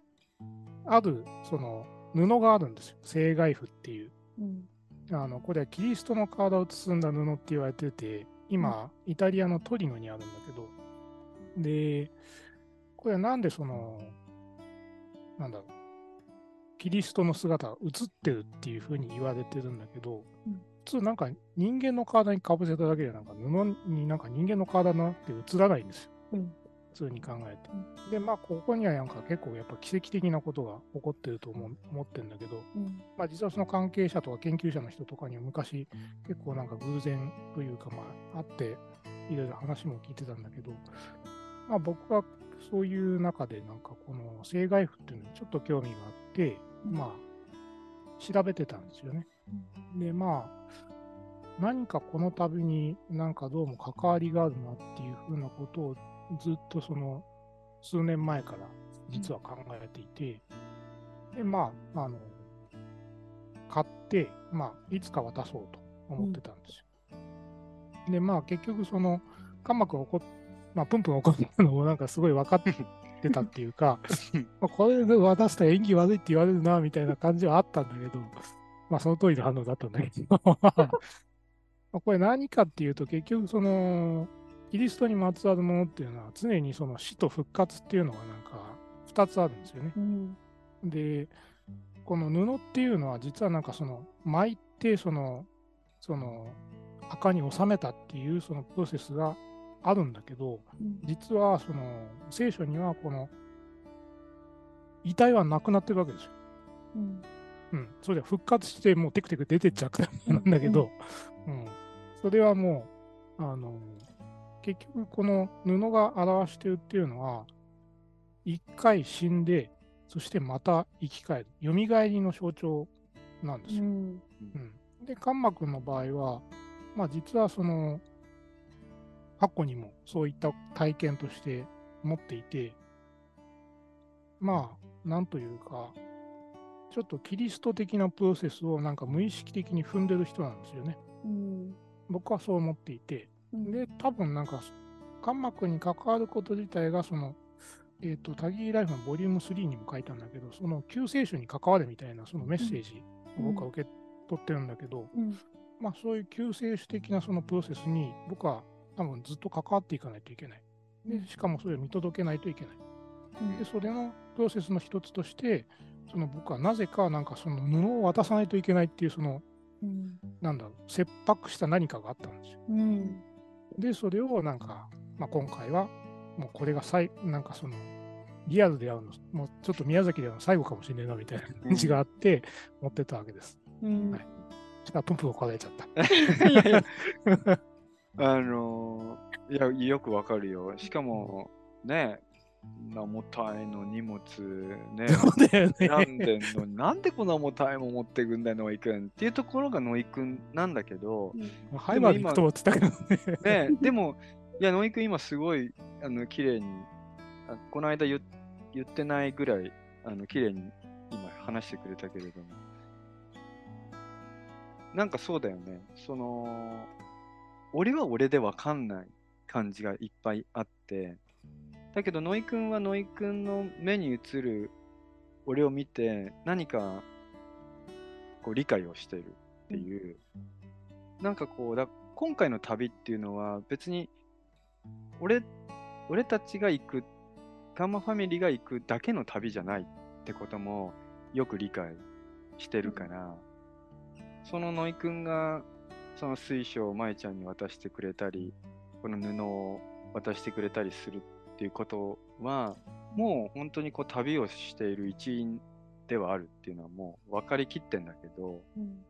ある、その、布があるんですよ。聖外布っていう。うん。あの、これはキリストの体を包んだ布って言われてて、今、イタリアのトリノにあるんだけど、で、これはなんでその、なんだろう、キリストの姿が映ってるっていうふうに言われてるんだけど、うん。普通なんか人間の体にかぶせただけでなんか布になんか人間の体になって映らないんですよ。うん。普通に考えて。で、まあ、ここにはなんか結構やっぱ奇跡的なことが起こってると思う思ってるんだけど、うん。まあ、実はその関係者とか研究者の人とかには昔結構なんか偶然というかまああっていろいろ話も聞いてたんだけど、まあ、僕はそういう中でなんかこの生骸譜っていうのにちょっと興味があって、まあ調べてたんですよね。でまあ何かこの旅になんかどうも関わりがあるなっていうふうなことをずっとその数年前から実は考えていて、でまああの買って、まあ、いつか渡そうと思ってたんですよ。でまあ結局そのカンマ君怒っまあプンプン怒ったのもなんかすごい分かってたっていうか まあこれで渡したら演技悪いって言われるなみたいな感じはあったんだけどまあその通りの反応だったんだけど まあこれ何かっていうと結局そのキリストにまつわるものっていうのは常にその死と復活っていうのがなんか2つあるんですよね。うん。で、この布っていうのは実はなんかその巻いてそのその墓に収めたっていうそのプロセスがあるんだけど、うん。実はその聖書にはこの遺体はなくなってるわけですよ。うん。うん、それで復活してもうテクテク出てっちゃうなんだけど、うんそれはもうあの結局この布が表してるっていうのは一回死んでそしてまた生き返る。蘇りの象徴なんですよ。うん。うん、でカンマ君の場合は、まあ、実はその過去にもそういった体験として持っていてまあなんというかちょっとキリスト的なプロセスをなんか無意識的に踏んでる人なんですよね。うん僕はそう思っていて。うんで、多分なんか、関膜に関わること自体が、その、えっ、と、タギーライフのボリューム3にも書いたんだけど、その救世主に関わるみたいなそのメッセージを僕は受け取ってるんだけど、うんまあそういう救世主的なそのプロセスに僕は多分ずっと関わっていかないといけない。で、しかもそれを見届けないといけない。うんで、それのプロセスの一つとして、その僕はなぜかなんかその布を渡さないといけないっていうその、うんなんだろう、切迫した何かがあったんですよ。うんで、それをなんか、まあ、今回は、もうこれが最、なんかその、リアルで会うの、もうちょっと宮崎で会うの最後かもしれないなみたいな感じがあって、持ってたわけです。うんはいしかもプンプン怒られちゃった。いやいやあのーいや、よくわかるよ。しかも、ね、な重たいの荷物ね、そうだよ選んね。でんのに、なんでこんな重たいもん持ってくんだよ、ノイ君っていうところがノイ君なんだけど、ハイマーで行くと思ってたけどね。ね、でも、いや、ノイ君今すごい、あの、綺麗に、あこの間言言ってないぐらい、あの、綺麗に今話してくれたけれども、なんかそうだよね、その、俺は俺でわかんない感じがいっぱいあって、だけど、ノイ君はノイ君の目に映る俺を見て、何か、こう、理解をしているっていう、なんかこうだ、今回の旅っていうのは別に俺、俺たちが行く、ガンマファミリーが行くだけの旅じゃないってこともよく理解してるから、そのノイ君がその水晶を舞ちゃんに渡してくれたり、この布を渡してくれたりするっていうことは、もう本当にこう旅をしている一員ではあるっていうのはもう分かりきってんだけど、うん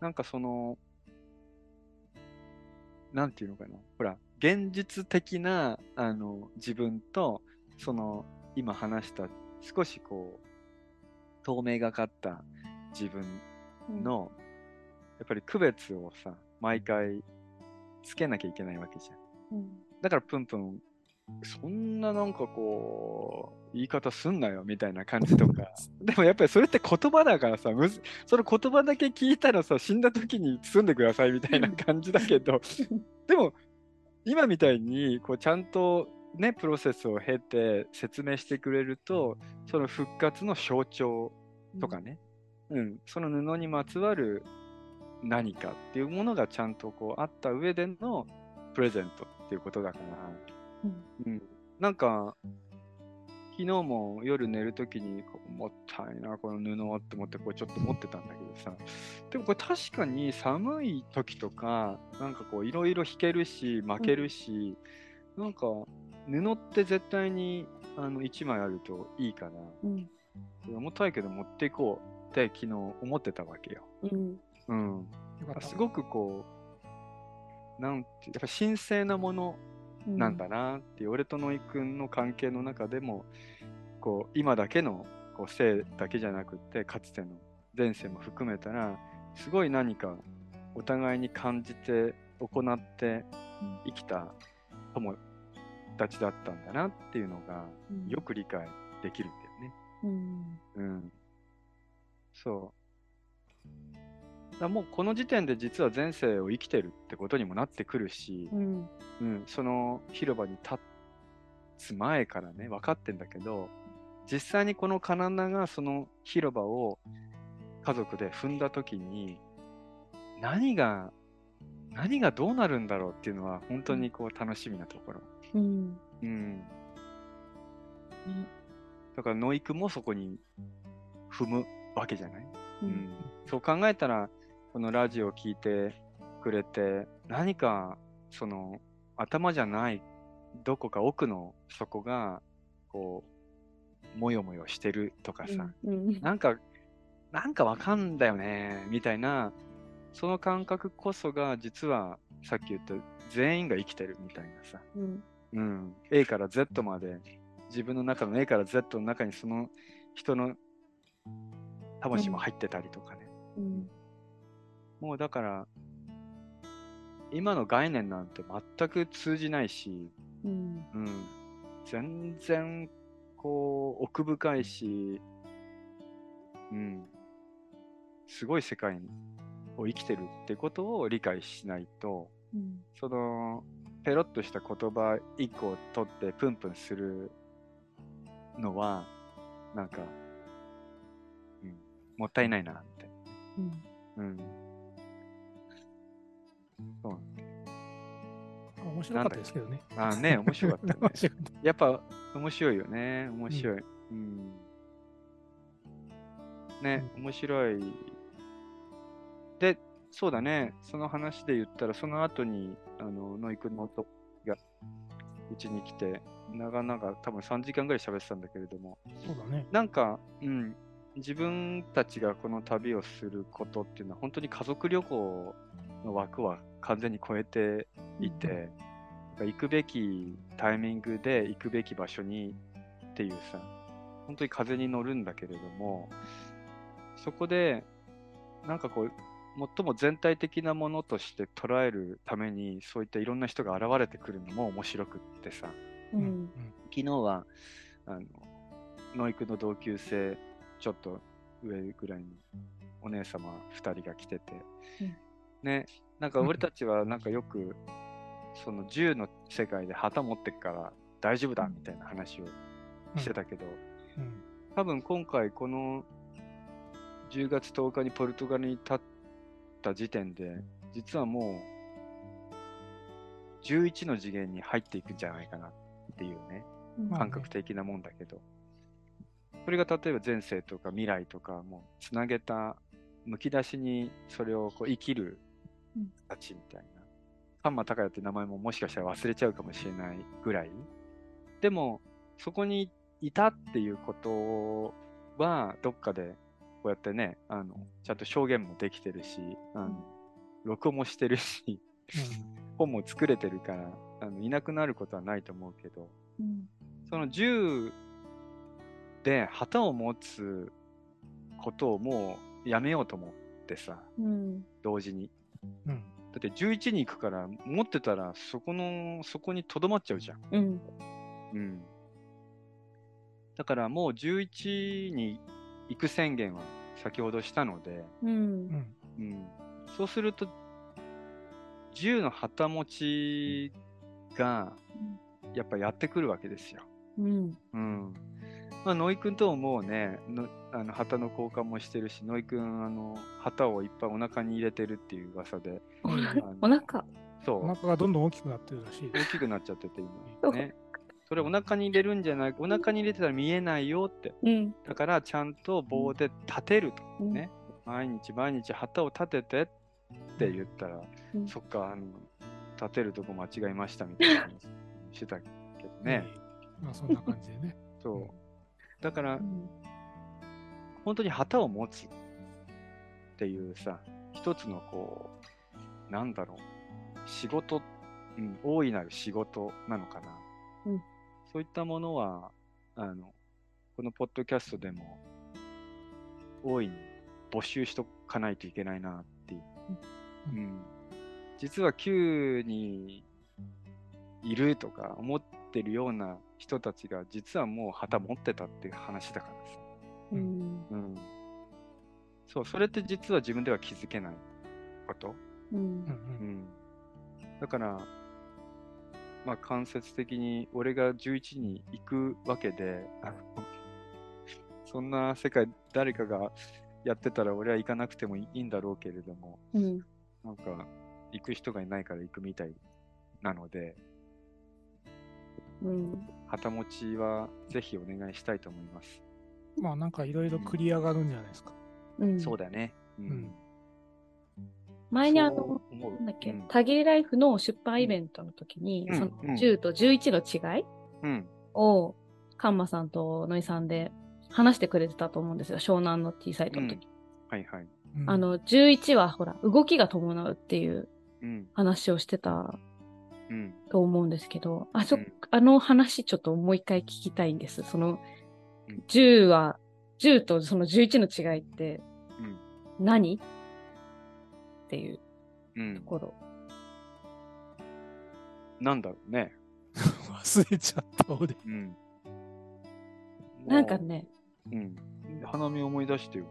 なんかその、なんていうのかな。ほら、現実的な、あの、自分と、その、今話した、少しこう、透明がかった自分の、やっぱり区別をさ、毎回つけなきゃいけないわけじゃん。うんだから、プンプン、そんななんかこう、言い方すんなよみたいな感じとか。でもやっぱりそれって言葉だからさ、むずその言葉だけ聞いたらさ、死んだ時に包んでくださいみたいな感じだけど、でも、今みたいに、こう、ちゃんとね、プロセスを経て説明してくれると、その復活の象徴とかね、うん、その布にまつわる何かっていうものがちゃんとこうあった上でのプレゼントっていうことだから、うんうん、なんか、昨日も夜寝るときに、こうもったいな、この布って思って、こうちょっと持ってたんだけどさ、でもこれ確かに寒い時とか、なんかこういろいろ引けるし、負けるし、なんか布って絶対にあの1枚あるといいから、うん。重たいけど持っていこうって昨日思ってたわけよ。うん。うん。すごくこう、なんて、やっぱ神聖なものなんだなっていう、俺とノイ君の関係の中でも、こう、今だけのこう性だけじゃなくって、かつての前世も含めたら、すごい何かお互いに感じて行って生きた友達だったんだなっていうのが、うんよく理解できるんだよね。うん。うん。そう。だもうこの時点で実は前世を生きてるってことにもなってくるし、うん。うん、その広場に立つ前からね、分かってんだけど、実際にこのカナダがその広場を家族で踏んだ時に、何が、何がどうなるんだろうっていうのは本当にこう楽しみなところ。うん。うん。だからノイクもそこに踏むわけじゃない、ううんん、そう考えたら、このラジオを聞いてくれて、何かその頭じゃないどこか奥の底が、こう、もよもよしてるとかさ、うん。なんか、なんかわかんだよね、みたいな、その感覚こそが実はさっき言った全員が生きてるみたいなさ、うん。うん、A から Z まで自分の中の A から Z の中にその人の魂も入ってたりとかね、うん。もうだから今の概念なんて全く通じないし、うん。うん、全然こう奥深いし、うん、すごい世界を生きてるってことを理解しないとうん。そのペロッとした言葉一個を取ってプンプンするのはなんか、うん、もったいないなって。うん。うん。そう面白かったですけどね。あーね、面白かった、ね 面。白かったやっぱ面白いよね。面白い。うん。ね、面白い。で、そうだね。その話で言ったら、その後に、あの、ノイ君の夫がうちに来て、長々、多分3時間ぐらい喋ってたんだけれども、そうだね。なんか、うん、自分たちがこの旅をすることっていうのは、本当に家族旅行の枠は完全に超えていて、行くべきタイミングで行くべき場所にっていうさ、本当に風に乗るんだけれども、そこで、なんかこう、最も全体的なものとして捉えるために、そういったいろんな人が現れてくるのも面白くってさ、うん。昨日は、あの、ノイクの同級生、ちょっと上ぐらいにお姉様2人が来てて、うんね、なんか俺たちはなんかよく、その銃の世界で旗持ってっから大丈夫だみたいな話をしてたけど、うん。多分今回この10月10日にポルトガルに立った時点で、実はもう11の次元に入っていくんじゃないかなっていうね、感覚的なもんだけど、それが例えば前世とか未来とかもつなげた、むき出しにそれをこう生きるうん形みたいな。ハンマー高也って名前ももしかしたら忘れちゃうかもしれないぐらい。でも、そこにいたっていうことは、どっかでこうやってね、あの、ちゃんと証言もできてるし、あの、録音もしてるし、本も作れてるから、あのいなくなることはないと思うけど、うん。その銃で旗を持つことをもうやめようと思ってさ、うん。同時に。うんだって11に行くから、持ってたらそこの、そこにとどまっちゃうじゃん。うん。うん。だからもう11に行く宣言は先ほどしたので、うん。うんうん、そうすると、銃の旗持ちがやっぱやってくるわけですよ。うん。うん。まあ、ノイ君とももうね、のあの旗の交換もしてるし、ノイ君、あの、旗をいっぱいお腹に入れてるっていう噂で、お腹。そう。お腹がどんどん大きくなってるらしいで大す。きくなっちゃってて今。ね。それお腹に入れるんじゃないお腹に入れてたら見えないよって。うん。だからちゃんと棒で立てると。うんね。毎日毎日旗を立ててって言ったら、うんそっか、あの、立てるとこ間違えましたみたいな話してたけどね。ええまあそんな感じでね。そう。だからう、ん本当に旗を持つっていうさ、一つのこう、なんだろう、仕事、うん、大いなる仕事なのかな。うんそういったものは、あの、このポッドキャストでも、大いに募集しとかないといけないなっていう。ううんん。実は Q にいるとか思ってるような人たちが、実はもう旗持ってたっていう話だからさ。うんうん。そう、それって実は自分では気づけないこと。うんうん。だから、まあ間接的に俺が11に行くわけで、そんな世界誰かがやってたら俺は行かなくてもいいんだろうけれども、うんなんか行く人がいないから行くみたいなので、うん旗持ちはぜひお願いしたいと思います。まあなんかいろいろ繰り上がるんじゃないですか。うんそうだね。ううん前にあのなんだっけうん、タギーライフの出版イベントの時に、うんそのうん10と11の違いうん。を、カンマさんとノイさんで話してくれてたと思うんですよ、湘南の T サイトの時。はいはい。うんあ、の、11はほら、動きが伴うっていううん。話をしてたうん。と思うんですけど、あそ、うんあの話ちょっともう一回聞きたいんです。そのうん、10は、10とその11の違いってうん。何？っていううんと。ころ。なんだろうね。忘れちゃった俺。うん。なんかね、うん。花見思い出してよ。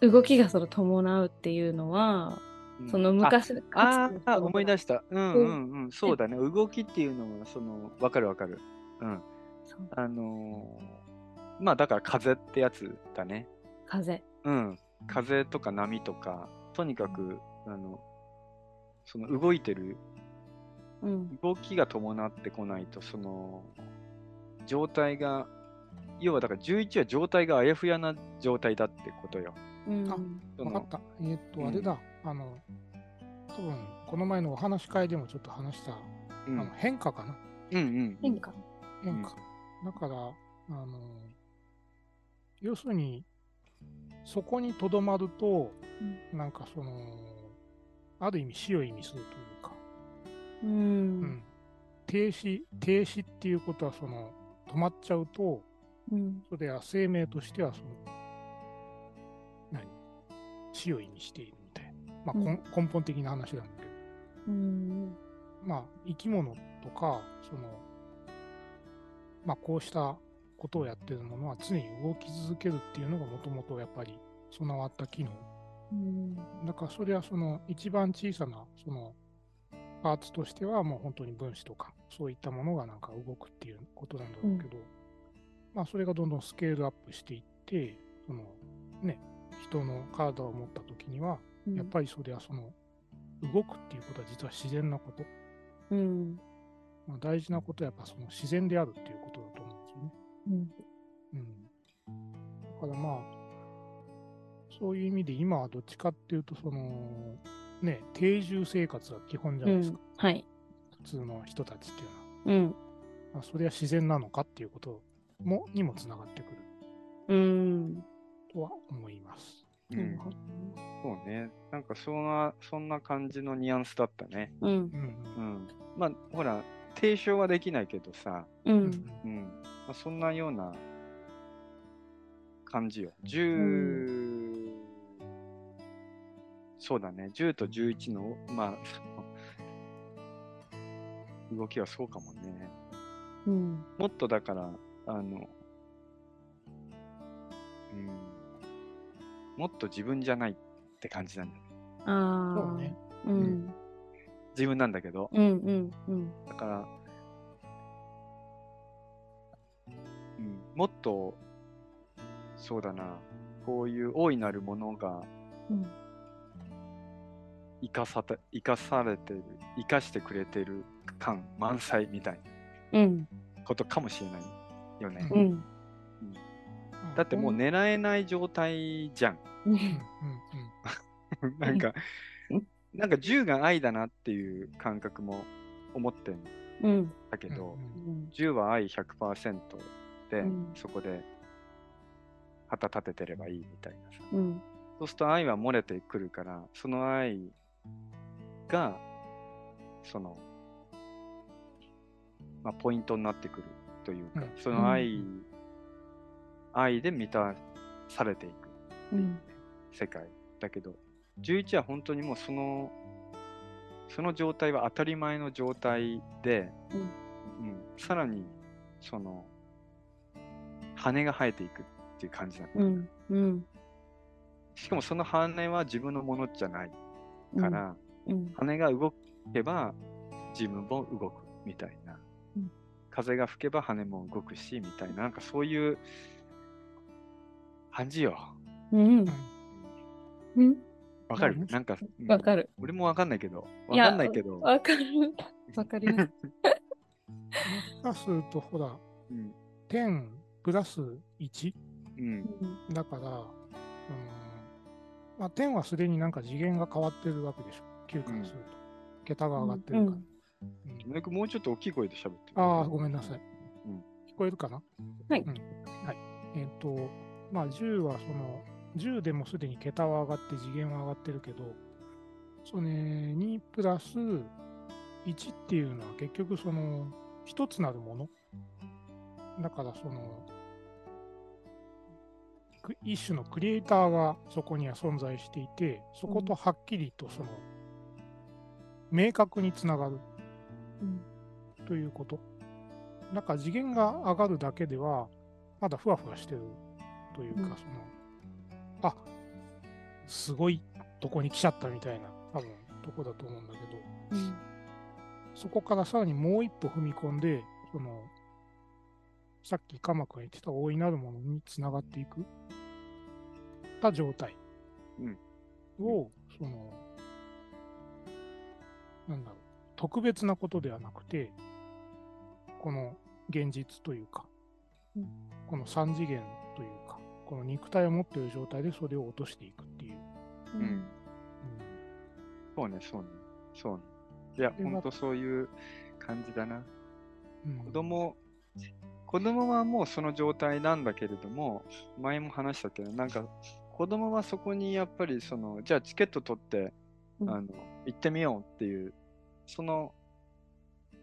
動きがその伴うっていうのは、うんその昔、ああ思い出した。うんうんうん。そうだね。動きっていうのは、その、わかるわかる。うん。そうあのーまあだから風ってやつだね。風。うん。風とか波とか、とにかく、あの、その動いてる、うん。動きが伴ってこないと、その、状態が、要はだから11は状態があやふやな状態だってことよ。うん。あそのわかった。えーっと、うんあれだ。あの、多分この前のお話し会でもちょっと話した、うんあの変化かな？うんうん。変化。変化。だから、あの、要するに、そこにとどまると、なんかその、ある意味死を意味するというか、う。うんん、停止、停止っていうことは、その、止まっちゃうと、うん。それは生命としては、その、何？死を意味している。まあ、こん根本的な話なんだけど、うん。まあ、生き物とか、その、まあ、こうしたことをやってるものは常に動き続けるっていうのがもともとやっぱり備わった機能。うん。だからそれはその一番小さなそのパーツとしてはもう本当に分子とかそういったものがなんか動くっていうことなんだろうけど、まあそれがどんどんスケールアップしていって、そのね、人の体を持った時には、やっぱりそれはその動くっていうことは実は自然なこと。うん。まあ、大事なことはやっぱその自然であるっていうことだと思うんですよね。うん。うん。だからまあ、そういう意味で今はどっちかっていうと、その、ね、定住生活が基本じゃうんないですか。。はい。普通の人たちっていうのは。うん。まあ、それは自然なのかっていうこともにもつながってくるうん。とは思います。うん。そうね。なんかそんな、そんな感じのニュアンスだったね。うん。うんうん。まあ、ほら、提唱はできないけどさ、ううん。ん。うん。まあ、そんなような感じよ。10、そうだね。10と11の、まあ、そ の動きはそうかもね。うん。もっとだから、あの、うん、もっと自分じゃないって感じなんだよね。ああ。そうね。うん。自分なんだけど、うん。うん。うん。だから、うん、もっと、そうだな、こういう大いなるものが、うん。生かさた生かされてる、生かしてくれてる感満載みたいうん。なことかもしれないよね。うん。だってもう狙えない状態じゃん。なんかうん、なんか銃が愛だなっていう感覚も思ってんうん。だけど、うん。銃は愛100%で、うん。そこで旗立ててればいいみたいなさ。うん。そうすると愛は漏れてくるから、その愛が、その、まあ、ポイントになってくるというか、うん。その愛、愛で満たされていくうん。世界だけど、11は本当にもうその、その状態は当たり前の状態で、うんうんさらに、その、羽が生えていくっていう感じなの。うん。うん。しかもその羽は自分のものじゃないから、うん。羽が動けば自分も動くみたいな、うん風が吹けば羽も動くしみたいななんかそういう感じようん。うん。わかる？うんなんか、うんわかる。俺もわかんないけどわかんないけど、わかる。わかります。もしかすると、ほら、うん10プラス1うんだから、うんまあ、10はすでになんか次元が変わってるわけでしょ。9からすると。桁が上がってるから。うん野根君もうちょっと大きい声で喋ってああ、ごめんなさい。うん聞こえるかな？はいうんはい。えっ、と、まあ、10はその、10でもすでに桁は上がって次元は上がってるけど、そのね、2プラス1っていうのは結局その、一つなるもの。だからその、く一種のクリエイターがそこには存在していて、そことはっきりとその、明確につながるうん。ということ。なんか次元が上がるだけでは、まだふわふわしてるというか、うん。その、あすごいとこに来ちゃったみたいな、多分とこだと思うんだけど、うん。そこからさらにもう一歩踏み込んで、その、さっき鎌君が言ってた大いなるものにつながっていく。た状態。うん。を、その、なんだろう、特別なことではなくて、この現実というか、うん。この三次元この肉体を持っている状態でそれを落としていくっていう。うん。うん。そうねそうね。そうね。いやほんとそういう感じだな。うん。子供子供はもうその状態なんだけれども前も話したけどなんか子供はそこにやっぱりそのじゃあチケット取って、うん。あの行ってみようっていうその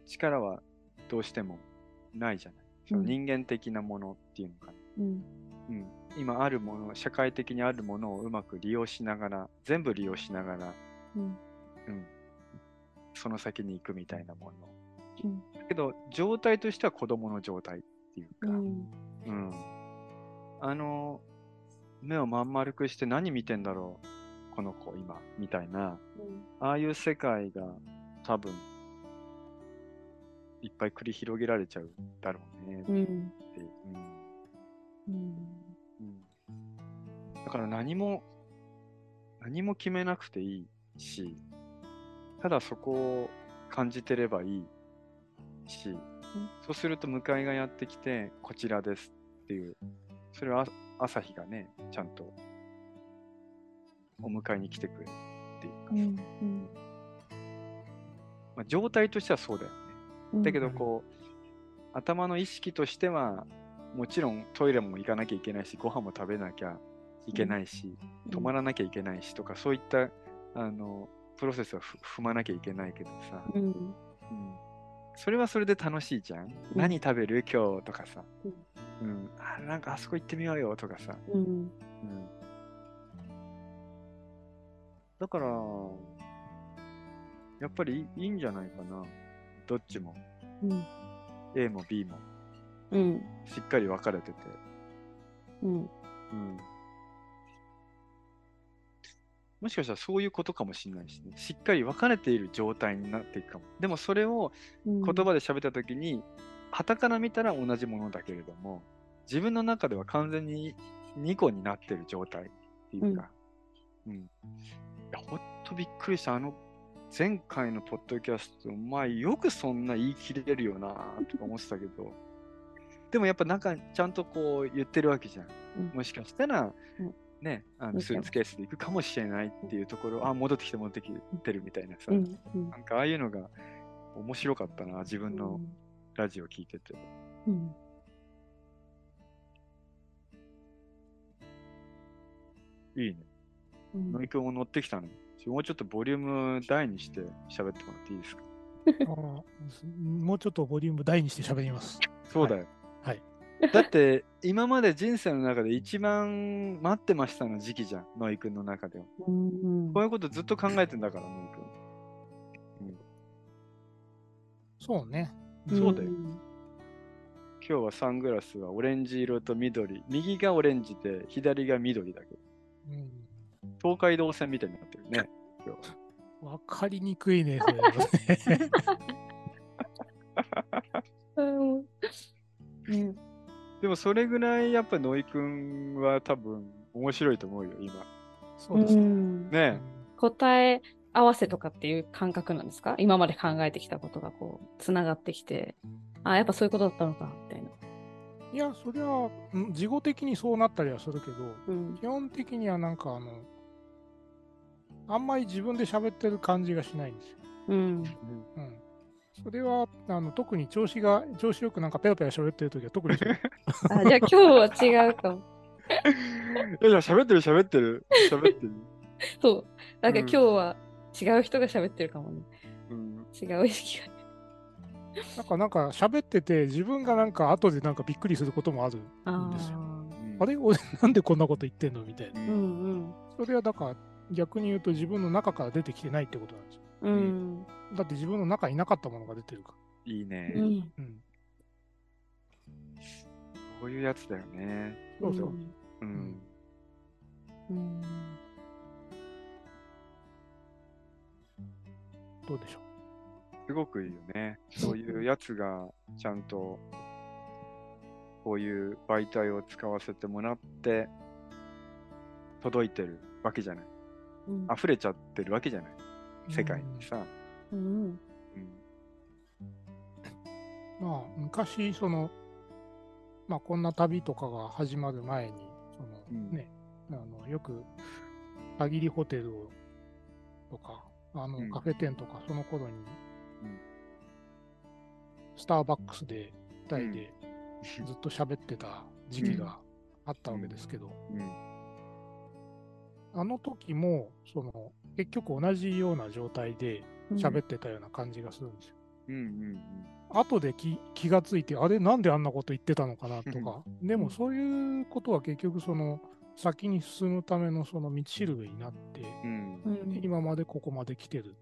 力はどうしてもないじゃない。そのうん。人間的なものっていうのかな、うん。うん、今あるもの社会的にあるものをうまく利用しながら全部利用しながら、うん。うん、その先に行くみたいなものうん。だけど状態としては子供の状態っていうか、うん。うん。あの、目をまん丸くして何見てんだろう、この子今、みたいな、ああいう世界が多分、いっぱい繰り広げられちゃうだろうねって、うん。うんだから何も、何も決めなくていいし、ただそこを感じてればいいし、そうすると向かいがやってきて、こちらですっていう、それはあ朝日がね、ちゃんとお迎えに来てくれるっていうかさ、うん。うん。まあ、状態としてはそうだよね。うん。だけどこう、頭の意識としては、もちろんトイレも行かなきゃいけないし、ご飯も食べなきゃいけないし、止まらなきゃいけないしとか、そういったあのプロセスはふ踏まなきゃいけないけどさ、うん。うん、それはそれで楽しいじゃん。何食べる？今日とかさ、うん、あなんかあそこ行ってみようよとかさ、うん。うん、だから、やっぱりいいいいんじゃないかな。どっちも。うん。A も B もうん。しっかり分かれてて。うん。うん。もしかしたらそういうことかもしれないしね。しっかり分かれている状態になっていくかも。でもそれを言言葉で喋ったときに、傍から見たら同じものだけれども、自分の中では完全に2個になってる状態っていうか、うん。いや、ほんとびっくりした。あの、前回のポッドキャスト、お前よくそんな言い切れるよなとか思ってたけど、でもやっぱなんかちゃんとこう言ってるわけじゃん。うんもしかしたら、うんね、あのスーツケースで行くかもしれないっていうところ、あ、戻ってきて戻ってきてるみたいなさ、うんうんなんかああいうのが面白かったな、自分のラジオ聞いてて。うんいいね。うんノイ君も乗ってきたの？もうちょっとボリューム大にして喋ってもらっていいですか？あもうちょっとボリューム大にして喋ります。そうだよ。はいだって、今まで人生の中で一番待ってましたの時期じゃん、ノイ君の中では。うんこういうことずっと考えてんだから、ノイそうね。君。そうだよ。ん今日はサングラスはオレンジ色と緑。右がオレンジで、左が緑だけど。うん東海道線みたいになってるね、今日は。わかりにくいね、それはね。うんねでもそれぐらいやっぱノイ君は多分面白いと思うよ、今。そうですね。んね答え合わせとかっていう感覚なんですか？今まで考えてきたことがこう、つながってきて、あ、やっぱそういうことだったのか、みたいな。いや、それは、うん事後的にそうなったりはするけど、うん。基本的にはなんかあの、あんまり自分で喋ってる感じがしないんですよ。うん。うん。それは、あの特に調子が、調子よくなんかペラペラ喋ってるときは特に あ、じゃあ今日は違うかも。い やいや、喋ってる喋ってる。喋ってる。そう。なんかうん今日は違う人が喋ってるかもね。うん、違う意識が。なんか、なんか喋ってて、自分がなんか後でなんかびっくりすることもある。あですよあ。あれ？俺なんでこんなこと言ってんの？みたいな。ううんんそれはだから逆に言うと自分の中から出てきてないってことなんですよ。うん。うん。だって自分の中になかったものが出てるかいいね、うん。ら。うん。こういうやつだよね。そうそう。うん。うん。どうでしょすごくいいよね。そういうやつがちゃんとこういう媒体を使わせてもらって届いてるわけじゃない。うん溢れちゃってるわけじゃない。う。世界にさ。うん。うん。まあ昔その、まあこんな旅とかが始まる前に、そのうんね、あのよく限りホテルをとか、あのうんカフェ店とかその頃に、うんスターバックスで2人でずっと喋ってた時期があったわけですけど、うん。あの時もその結局同じような状態で喋ってたような感じがするんですよ。うんうん後で気気がついて、あれ、なんであんなこと言ってたのかなとか、でもそういうことは結局、その先に進むためのその道しるべになって、うん。うん。うん。今までここまで来てる。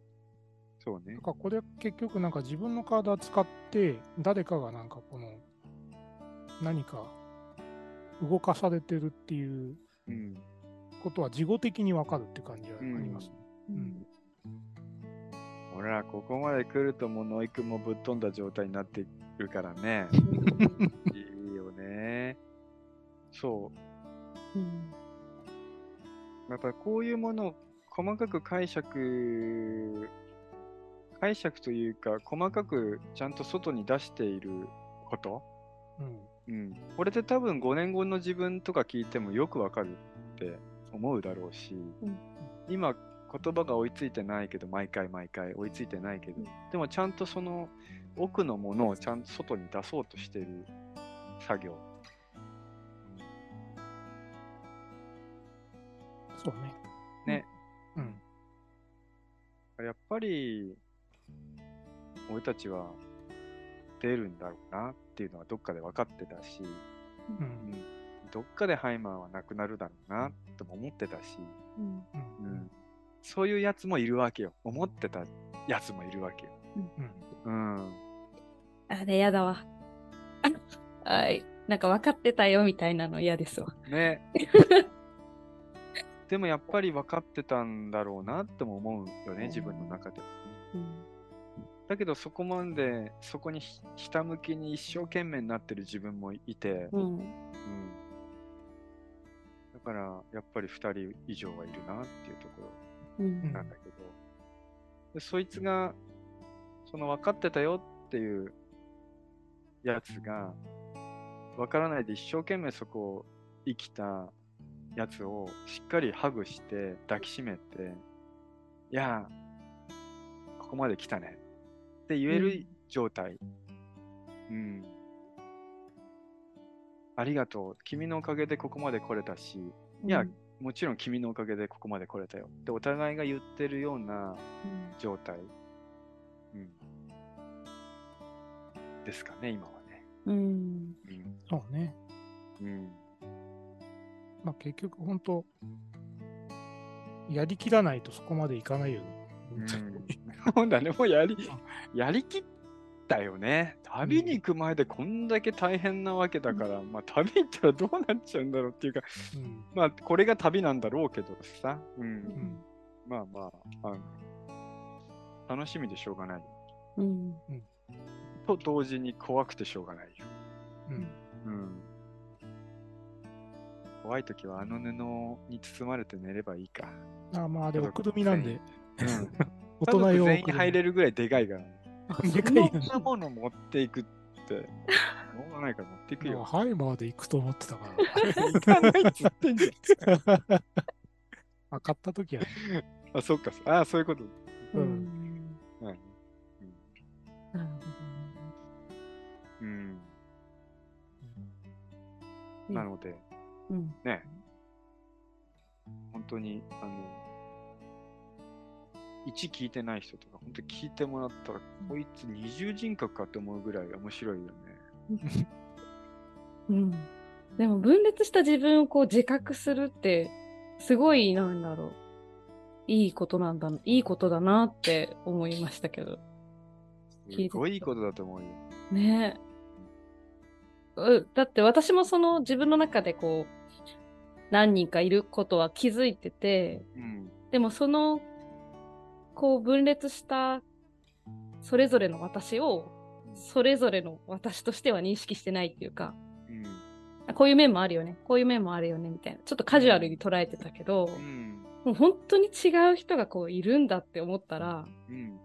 そうねなん。かこれは結局、なんか自分の体使って、誰かがなんかこの何か動かされてるっていううん。ことは事後的にわかるって感じはありますね。うん俺らここまで来るともうノイ君もぶっ飛んだ状態になってるからね。いいよね。そう。うんやっぱりこういうものを細かく解釈、解釈というか、細かくちゃんと外に出していること、うんうん、これで多分5年後の自分とか聞いてもよくわかるって思うだろうし、うん今言葉が追いついてないけど、毎回毎回追いついてないけど、うんでもちゃんとその奥のものをちゃんと外に出そうとしている作業。そうね。ね。うん。やっぱり、俺たちは出るんだろうなっていうのはどっかで分かってたし、う。うんん、どっかでハイマーはなくなるだろうなとも思ってたし、うんうんうん、そういうやつもいるわけよ。思ってたやつもいるわけよ。うん。あれやだわ。あ はい。なんか分かってたよみたいなの嫌ですわ。ね。でもやっぱり分かってたんだろうなっても思うよね、自分の中で。うんだけどそこまで、そこにひひたむきに一生懸命になってる自分もいて、うんうんだから、やっぱり2人以上はいるなっていうとこうんろなんだけど、でそいつが、その分かってたよっていうやつが、分からないで一生懸命そこを生きたやつをしっかりハグして抱きしめて、いやー、ここまで来たねって言える状態。うん。ありがとう。君のおかげでここまで来れたし、いや、もちろん君のおかげでここまで来れたよ。で、お互いが言ってるような状態。うん。ですかね、今はね。うん。うん。そうね。うん。まあ結局本当、やりきらないとそこまでいかないよね。うん、そうだね、もうやり、やりきったよね。旅に行く前でこんだけ大変なわけだから、まあ旅行ったらどうなっちゃうんだろうっていうか、うんまあこれが旅なんだろうけどさ、うん、うんまあまあ、あの楽しみでしょうがない。うん。と同時に怖くてしょうがないよ。うんうん。怖いときはあの布に包まれて寝ればいいか。あまあでも、くるみなんで、うん。大人用全員入れる。るぐらいでかいから。でかいよねそんなもの持っていくって、しょうがないから持っていくまあよ。ハイマーで行くと思ってたか行かないっつってんじら。あ買ったときはね。ゃん。あ、そっか。ああ、そういうこと。ううんん。うん。な。うんなので、うん。ね、本当に、あの、1聞いてない人とか、本当に聞いてもらったら、こいつ二重人格かって思うぐらい面白いよね。うん。でも分裂した自分をこう自覚するって、すごい、なんだろう。いいことなんだ、いいことだなって思いましたけど。すごいいいことだと思うよ。ねえ。うだって私もその自分の中でこう、何人かいることは気づいてて、うん。でもその、こう分裂したそれぞれの私を、それぞれの私としては認識してないっていうか、うん。あこういう面もあるよね、こういう面もあるよね、みたいな。ちょっとカジュアルに捉えてたけど、うん。もう本当に違う人がこういるんだって思ったら、うん。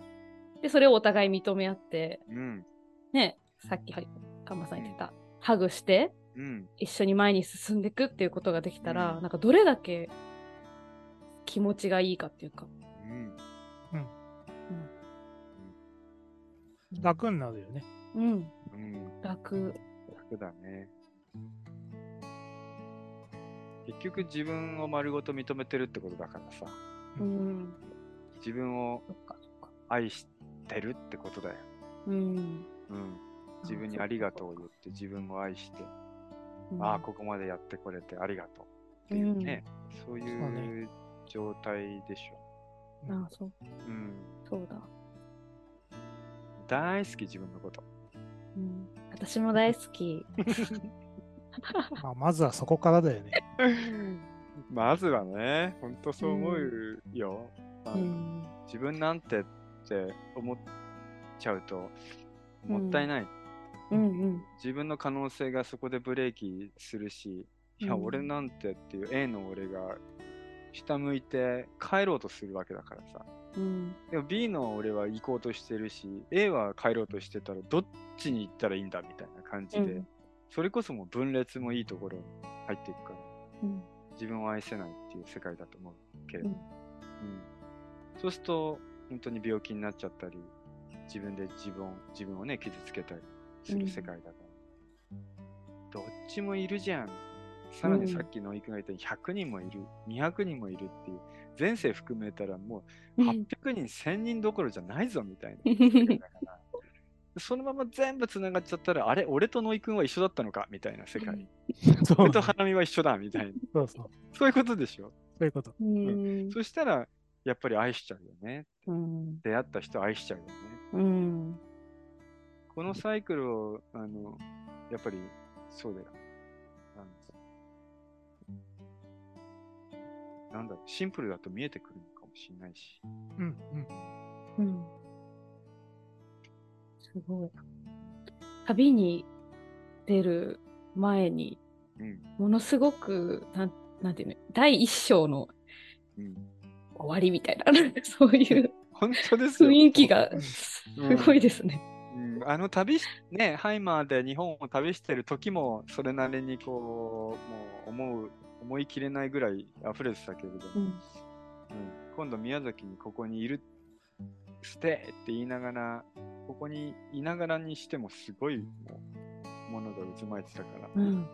で、それをお互い認め合って、うん。ね、さっき、はい、カンマさん言ってた、ハグして、うん。一緒に前に進んでいくっていうことができたら、うんなんかどれだけ気持ちがいいかっていうか。楽になるよね。うん、うん。楽。楽だね。結局自分を丸ごと認めてるってことだからさ、うん。自分を。愛してるってことだよ。うん。うん。自分にありがとうを言って自分を愛して、うんああ、ここまでやってこれてありがとうっていうね、そういそううね状態でしょ。あそう、うん。そうだ。大好き自分のこと。うん。私も大好き。まあ、まずはそこからだよね。まずはね、ほんとそう思うよ。あのうん。自分なんてって思っちゃうともったいない。うんうん。自分の可能性がそこでブレーキするし、いや、うん俺なんてっていう A の俺が下向いて帰ろうとするわけだからさ。うん。でも B の俺は行こうとしてるし、A は帰ろうとしてたらどっちに行ったらいいんだみたいな感じで、うんそれこそもう分裂もいいところに入っていくから、うん。自分を愛せないっていう世界だと思うけれど、うんうんそうすると本当に病気になっちゃったり、自分で自分自分をね、傷つけたりする世界だから、どっちもいるじゃん。さらにさっきの井くんが言ったように100人もいる、200人もいるっていう、前世含めたらもう800人、1000人どころじゃないぞみたいな。そのまま全部つながっちゃったら、あれ、俺とノイ君は一緒だったのかみたいな世界。そう俺と花見は一緒だみたいな。そうそう。そういうことでしょ？そういうこと。うん。そしたら、やっぱり愛しちゃうよね。うん。出会った人愛しちゃうよね。うん。このサイクルを、あの、やっぱり、そうだよ。なんだろう、シンプルだと見えてくるのかもしれないし。うんうん。うん。すごい。旅に出る前に、うん。ものすごく、なんなんていうの、第一章のうん。終わりみたいな、そういう。本当ですよ。雰囲気がうんすごいですね。うん、あの旅し、ね、ハイマーで日本を旅してる時も、それなりにこう、もう思う、思い切れないぐらい溢れてたけれど、うん。うん。今度宮崎にここにいる、ステーって言いながら、ここにいながらにしてもすごいもうものが渦巻いてたから。うん。うん。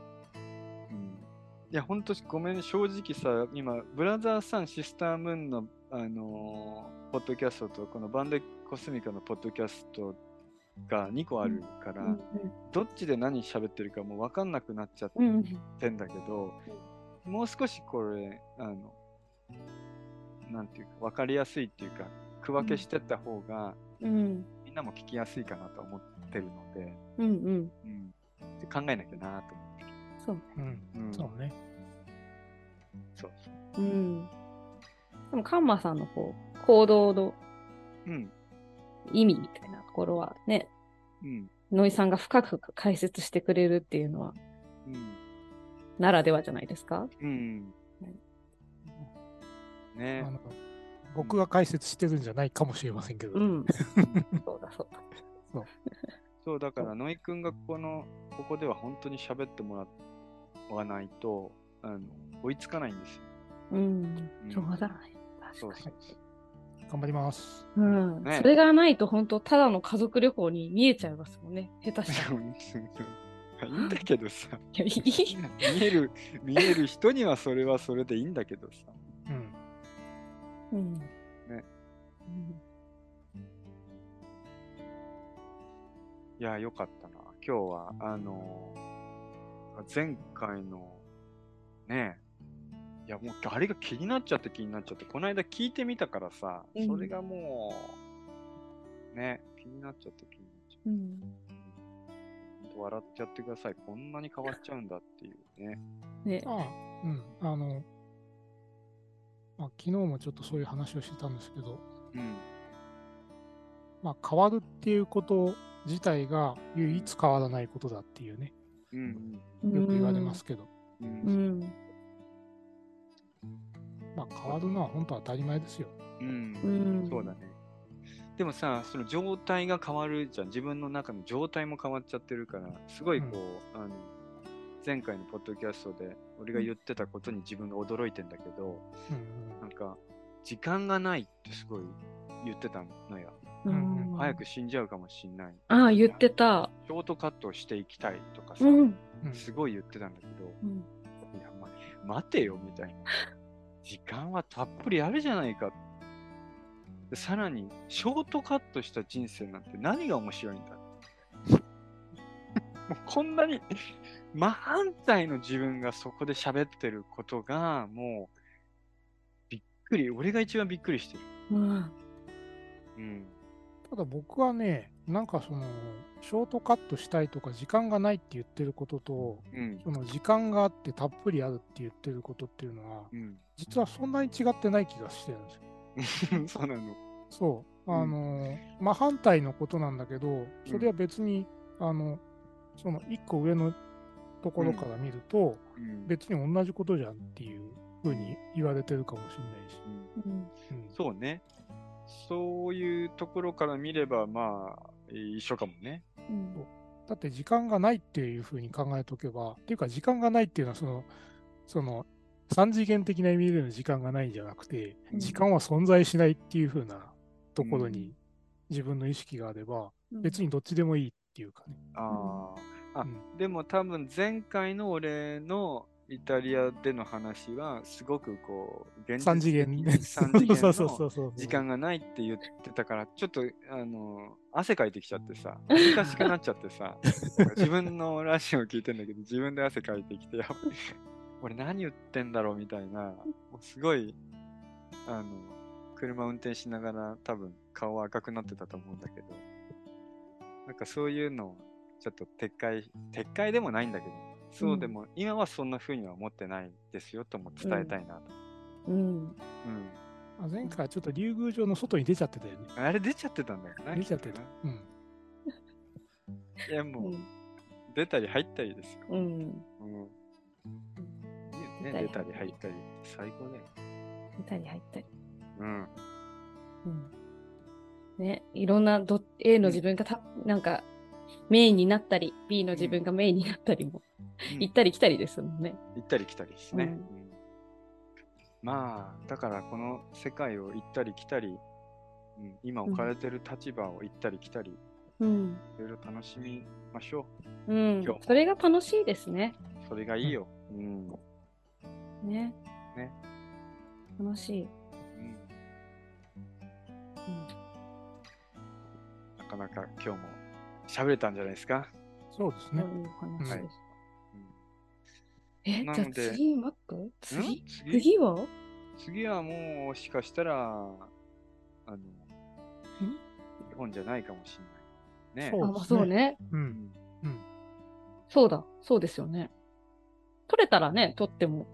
いや、ほんとごめん、正直さ、今、ブラザーさん、シスタームーンの、あのーポッドキャストと、このバンデコスミカのポッドキャストが2個あるから、うんどっちで何喋ってるかもう分かんなくなっちゃっうんうんてんだけど、もう少しこれ、あの、なんていうか、分かりやすいっていうか、区分けしてった方が、うんみんなも聞きやすいかなと思ってるので、うんうんうん。で考えなきゃなと思って。そう。うん。うん、そうね。そうそう。うん。でもカンマさんのこう行動のうん。意味みたいなところはね、うん。ノイさんが深く解説してくれるっていうのはうん。ならではじゃないですか？うん。ねあの僕が解説してるんじゃないかもしれませんけど。うん。そうだそうだ。そう、だから、ノイ君がこの、ここでは本当に喋ってもらわないと、あの、追いつかないんですよ。うんう。んそうだね。そう確かに。そうそう。頑張ります。うん、ねそれがないと本当ただの家族旅行に見えちゃいますもんね。下手したら。いいいんだけどさ、やいい見える、見える人にはそれはそれでいいんだけどさ。うん。うん。ねうんいや、よかったな。今日は、あの前回の、ねいや、もうあれが気になっちゃって気になっちゃって、この間聞いてみたからさ、うんそれがもう、ね、気になっちゃって気になっちゃって。うん。と笑っちゃってください。こんなに変わっちゃうんだっていうね。ね。ああ、うん。あの、まあ、昨日もちょっとそういう話をしてたんですけど、うん。まあ、変わるっていうこと自体が唯一変わらないことだっていうね、うん。よく言われますけど、うん。ううん。ん。まあ、変わるのは本当当たり前ですよ。うんうん。そうだね。でもさ、その状態が変わるじゃん。自分の中の状態も変わっちゃってるから、すごいこう、あの、前回のポッドキャストで俺が言ってたことに自分が驚いてんだけど、うんなんか、時間がないってすごい言ってたのよ。うん早く死んじゃうかもしんない。ああ、言ってた。ショートカットをしていきたいとかさ、うん。うんすごい言ってたんだけど、うんいや、ま待てよ、みたいな。時間はたっぷりあるじゃないか。でさらに、ショートカットした人生なんて何が面白いんだ もうこんなに、真反対の自分がそこで喋ってることが、もう、びっくり。俺が一番びっくりしてる。うん。うん。ただ僕はね、なんかその、ショートカットしたいとか、時間がないって言ってることと、うん。その時間があってたっぷりあるって言ってることっていうのは、うん。実はそんなに違ってない気がしてるんですよ。そうなの。そう。うんあの、真反対のことなんだけど、それは別に、あの、その一個上のところから見ると、うん。別に同じことじゃんっていうふうに言われてるかもしれないし。うんうん。うんそうね。そういうところから見れば、まあ、一緒かもね。うん。だって時間がないっていうふうに考えとけば、っていうか時間がないっていうのはその、その、三次元的な意味での時間がないんじゃなくて、うん時間は存在しないっていうふうなところうん。に自分の意識があれば、うん。別にどっちでもいいっていうかね。ああ、あ、うん。でも多分前回の俺のイタリアでの話はすごくこう現三次元。的に三次元 そうそうそのうそう。時間がないって言ってたからちょっとあの汗かいてきちゃってさ恥ずかしくなっちゃってさ 自分のラジオ聞いてんだけど自分で汗かいてきてやっぱ俺何言ってんだろうみたいなもうすごいあの車運転しながら多分顔赤くなってたと思うんだけどなんかそういうのをちょっと撤回撤回でもないんだけどそうでも、今はそんな風には思ってないですよとも伝えたいなと。うん。うん。あ前回はちょっと竜宮城の外に出ちゃってたよね。あれ出ちゃってたんだよな。出ちゃってた。うん。いや、もう、出たり入ったりですよ。うん。うん。いいよね、出出たりたり入ったり。最高だよ。出たり入ったり。うん。うん。ね、いろんなど A の自分がた、なんかメインになったり、B の自分がメインになったりも、うん行ったり来たりですもんね。行ったり来たりですね。うんうんまあ、だからこの世界を行ったり来たり、うん、今置かれてる立場を行ったり来たり、うん。いろいろ楽しみましょうん今日も。それが楽しいですね。う。それがいいよ。うん。ね。ね。楽しい。うんうんなかなか今日も喋れたんじゃないですか？そうですね。そういう話です。はいうんえ、じゃあ次、マック次ん？次？次？は？次はもしかしたら、あの、日本じゃないかもしれない。ね。あ、まあそうね。う。うんんそうだ。そうですよね。取れたらね、取ってもいい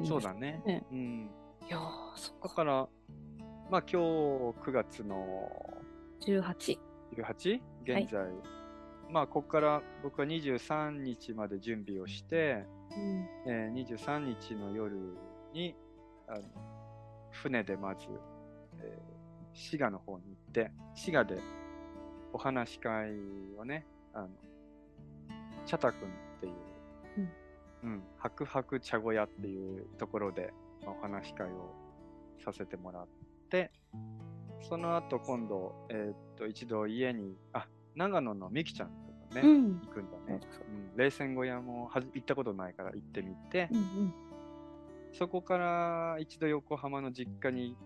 ですそうだね。ねうん。いやー、そっか。だから、まあ今日9月の18。18現在、まあここから僕は23日まで準備をして、うん。えー23日の夜にあの船でまず、えー滋賀の方に行って滋賀でお話し会をねあの茶太くんっていう、うん白白茶小屋っていうところで、まあお話し会をさせてもらってその後今度、えーっと一度家にあ長野のみきちゃんとかね、うん。行くんだね。そうん、冷戦小屋もはじ行ったことないから行ってみて、うんうん。そこから一度横浜の実家に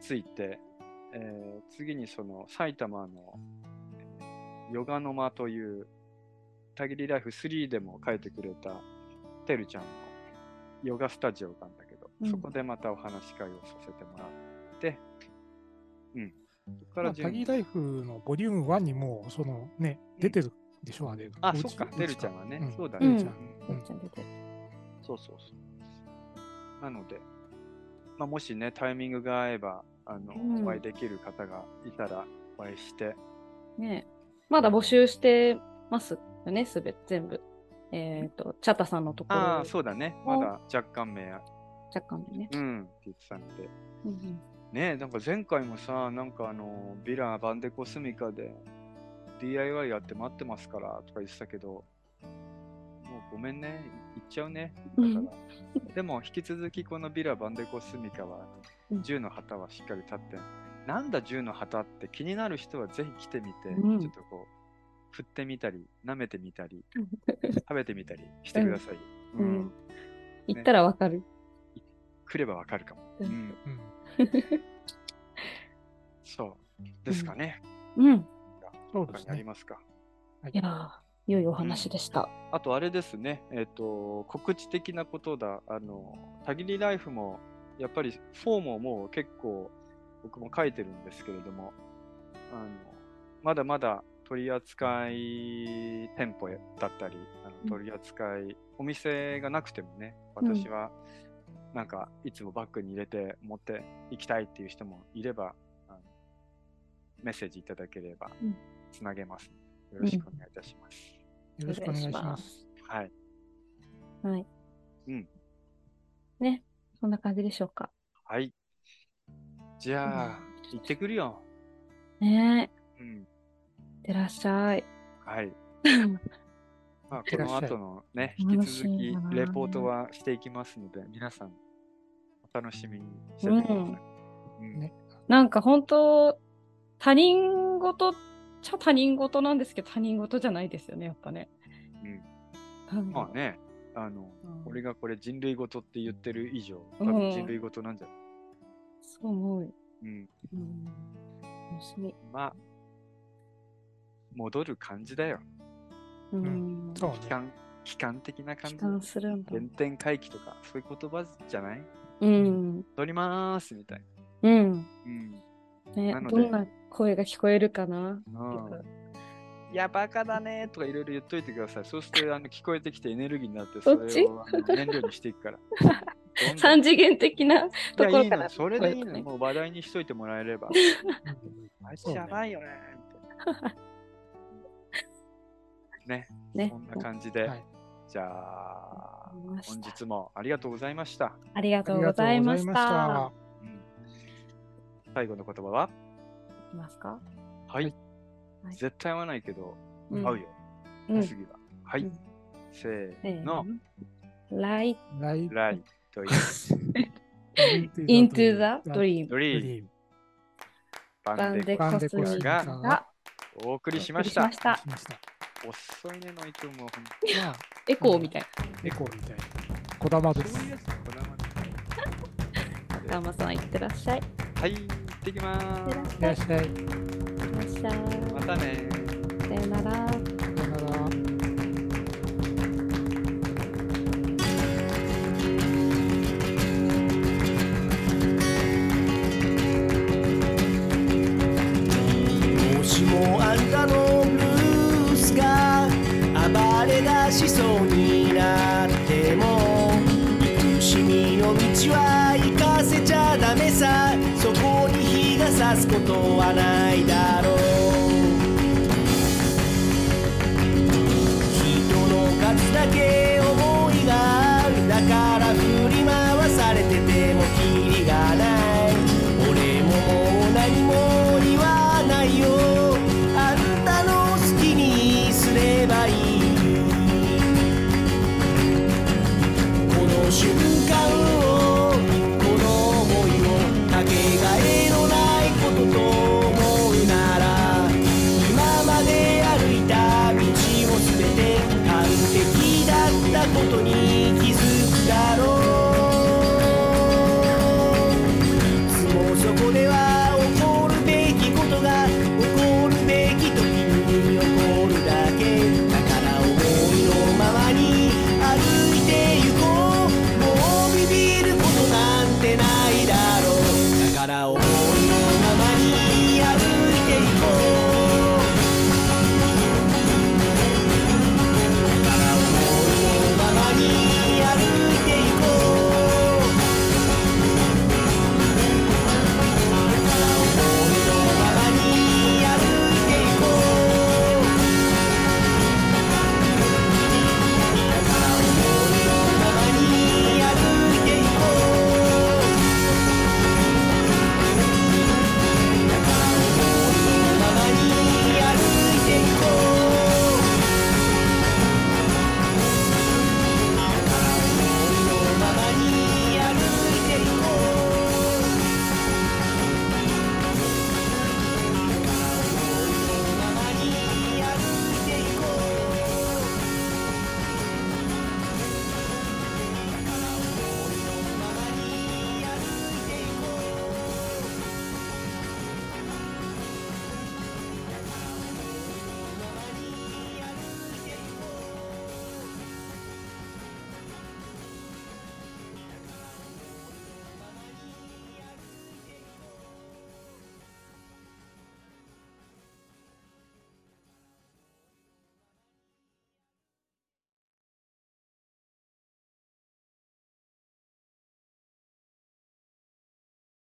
着いて、えー次にその埼玉のえーヨガの間という、たぎりライフ3でも書いてくれたてるちゃんのヨガスタジオがあるんだけど、うん。そこでまたお話し会をさせてもらって、うん。そこかまあ、ら順。タギライフのボリューム1にも、そのね、出てるでしょ、あれ。あ、そっか、てるちゃんはね、うん。そうだね、てるちゃん。出てる。そうそうそう。なので、まあ、もしね、タイミングが合えば、あの、うん。お会いできる方がいたら、お会いして、ね。まだ募集してますよね、すべて、全部。えっ、と、チャタさんのところ。ああ、そうだね、まだ若干名、若干でね。うん、って言ってたので。うんうんねなんか前回もさ、なんかあの、ビラ、バンデコスミカで、DIY やって待ってますから、とか言ってたけど、もうごめんね、行っちゃうね。だから。でも、引き続きこのビラ、バンデコスミカは、うん銃の旗はしっかり立って、なんだ銃の旗って気になる人はぜひ来てみて、うんちょっとこう、振ってみたり、舐めてみたり、食べてみたりしてください。行ったらわかる。来ればわかるかも。うん。そう。ですかね。うん。そうですねあり。ますか？いやー、良いお話でした。あとあれですね、えっ、と、告知的なことだ、あの、たぎりライフも、やっぱりフォームをもう結構僕も書いてるんですけれども、あの、まだまだ取り扱い店舗だったり、あうんの取り扱い、お店がなくてもね、うん私は、なんか、いつもバッグに入れて持って行きたいっていう人もいれば、あのメッセージいただければうん、つなげます。よろしくお願いいたします。よろしくお願いします。はい。はい。うん。ね。そんな感じでしょうか。はい。じゃあ、行ってくるよ。ねえ。うん。いってらっしゃい。はい。まあ、この後のね、楽引きし続きレポートはしていきますので、皆さん、お楽しみにしててください。うんねなんか本当、他人事っちゃ他人事なんですけど、他人事じゃないですよね、やっぱね。うんうんまあね、あの、うん俺がこれ人類事って言ってる以上、多うん分人類事なんじゃない、そう思う。うん、うん。楽しみ。まあ、戻る感じだよ。うん。そうね。期間、期間的な感じ。帰還するんだ。原点回帰とか、そういう言葉じゃない？うん。撮りまーすみたいな。うん。うん。ねどんな声が聞こえるかな？うんいや、バカだねとかいろいろ言っといてください。そうするとあの聞こえてきてエネルギーになって、そそっち？れを燃料にしていくから。三次元的なとこいや、いいの。ろから。それでいいの。ねもう話題にしといてもらえれば。あいつやばいよね。ね、ねこんな感じで。はいじゃあ、本日もありがとうございました。ありがあとうございました。うん最後の言葉は？いますかはい。はい絶対合わないけど、うん合うよ。うん次は。はい。うんせせーーの。ライライライトイ into the dream ドリーム。ババンデココスががお送りしました。遅いね、ノイ君も。まあ、エコーみたいエコーみたいな。こだまですこだまな。赤間さん、いってらっしゃい。はい、行ってきます。らっしゃい。いらっしゃい。いってらっしゃい。またねさよなら。さよなら。もしもあんたのは行かせちゃダメさ。そこに日が差すことはないだろう。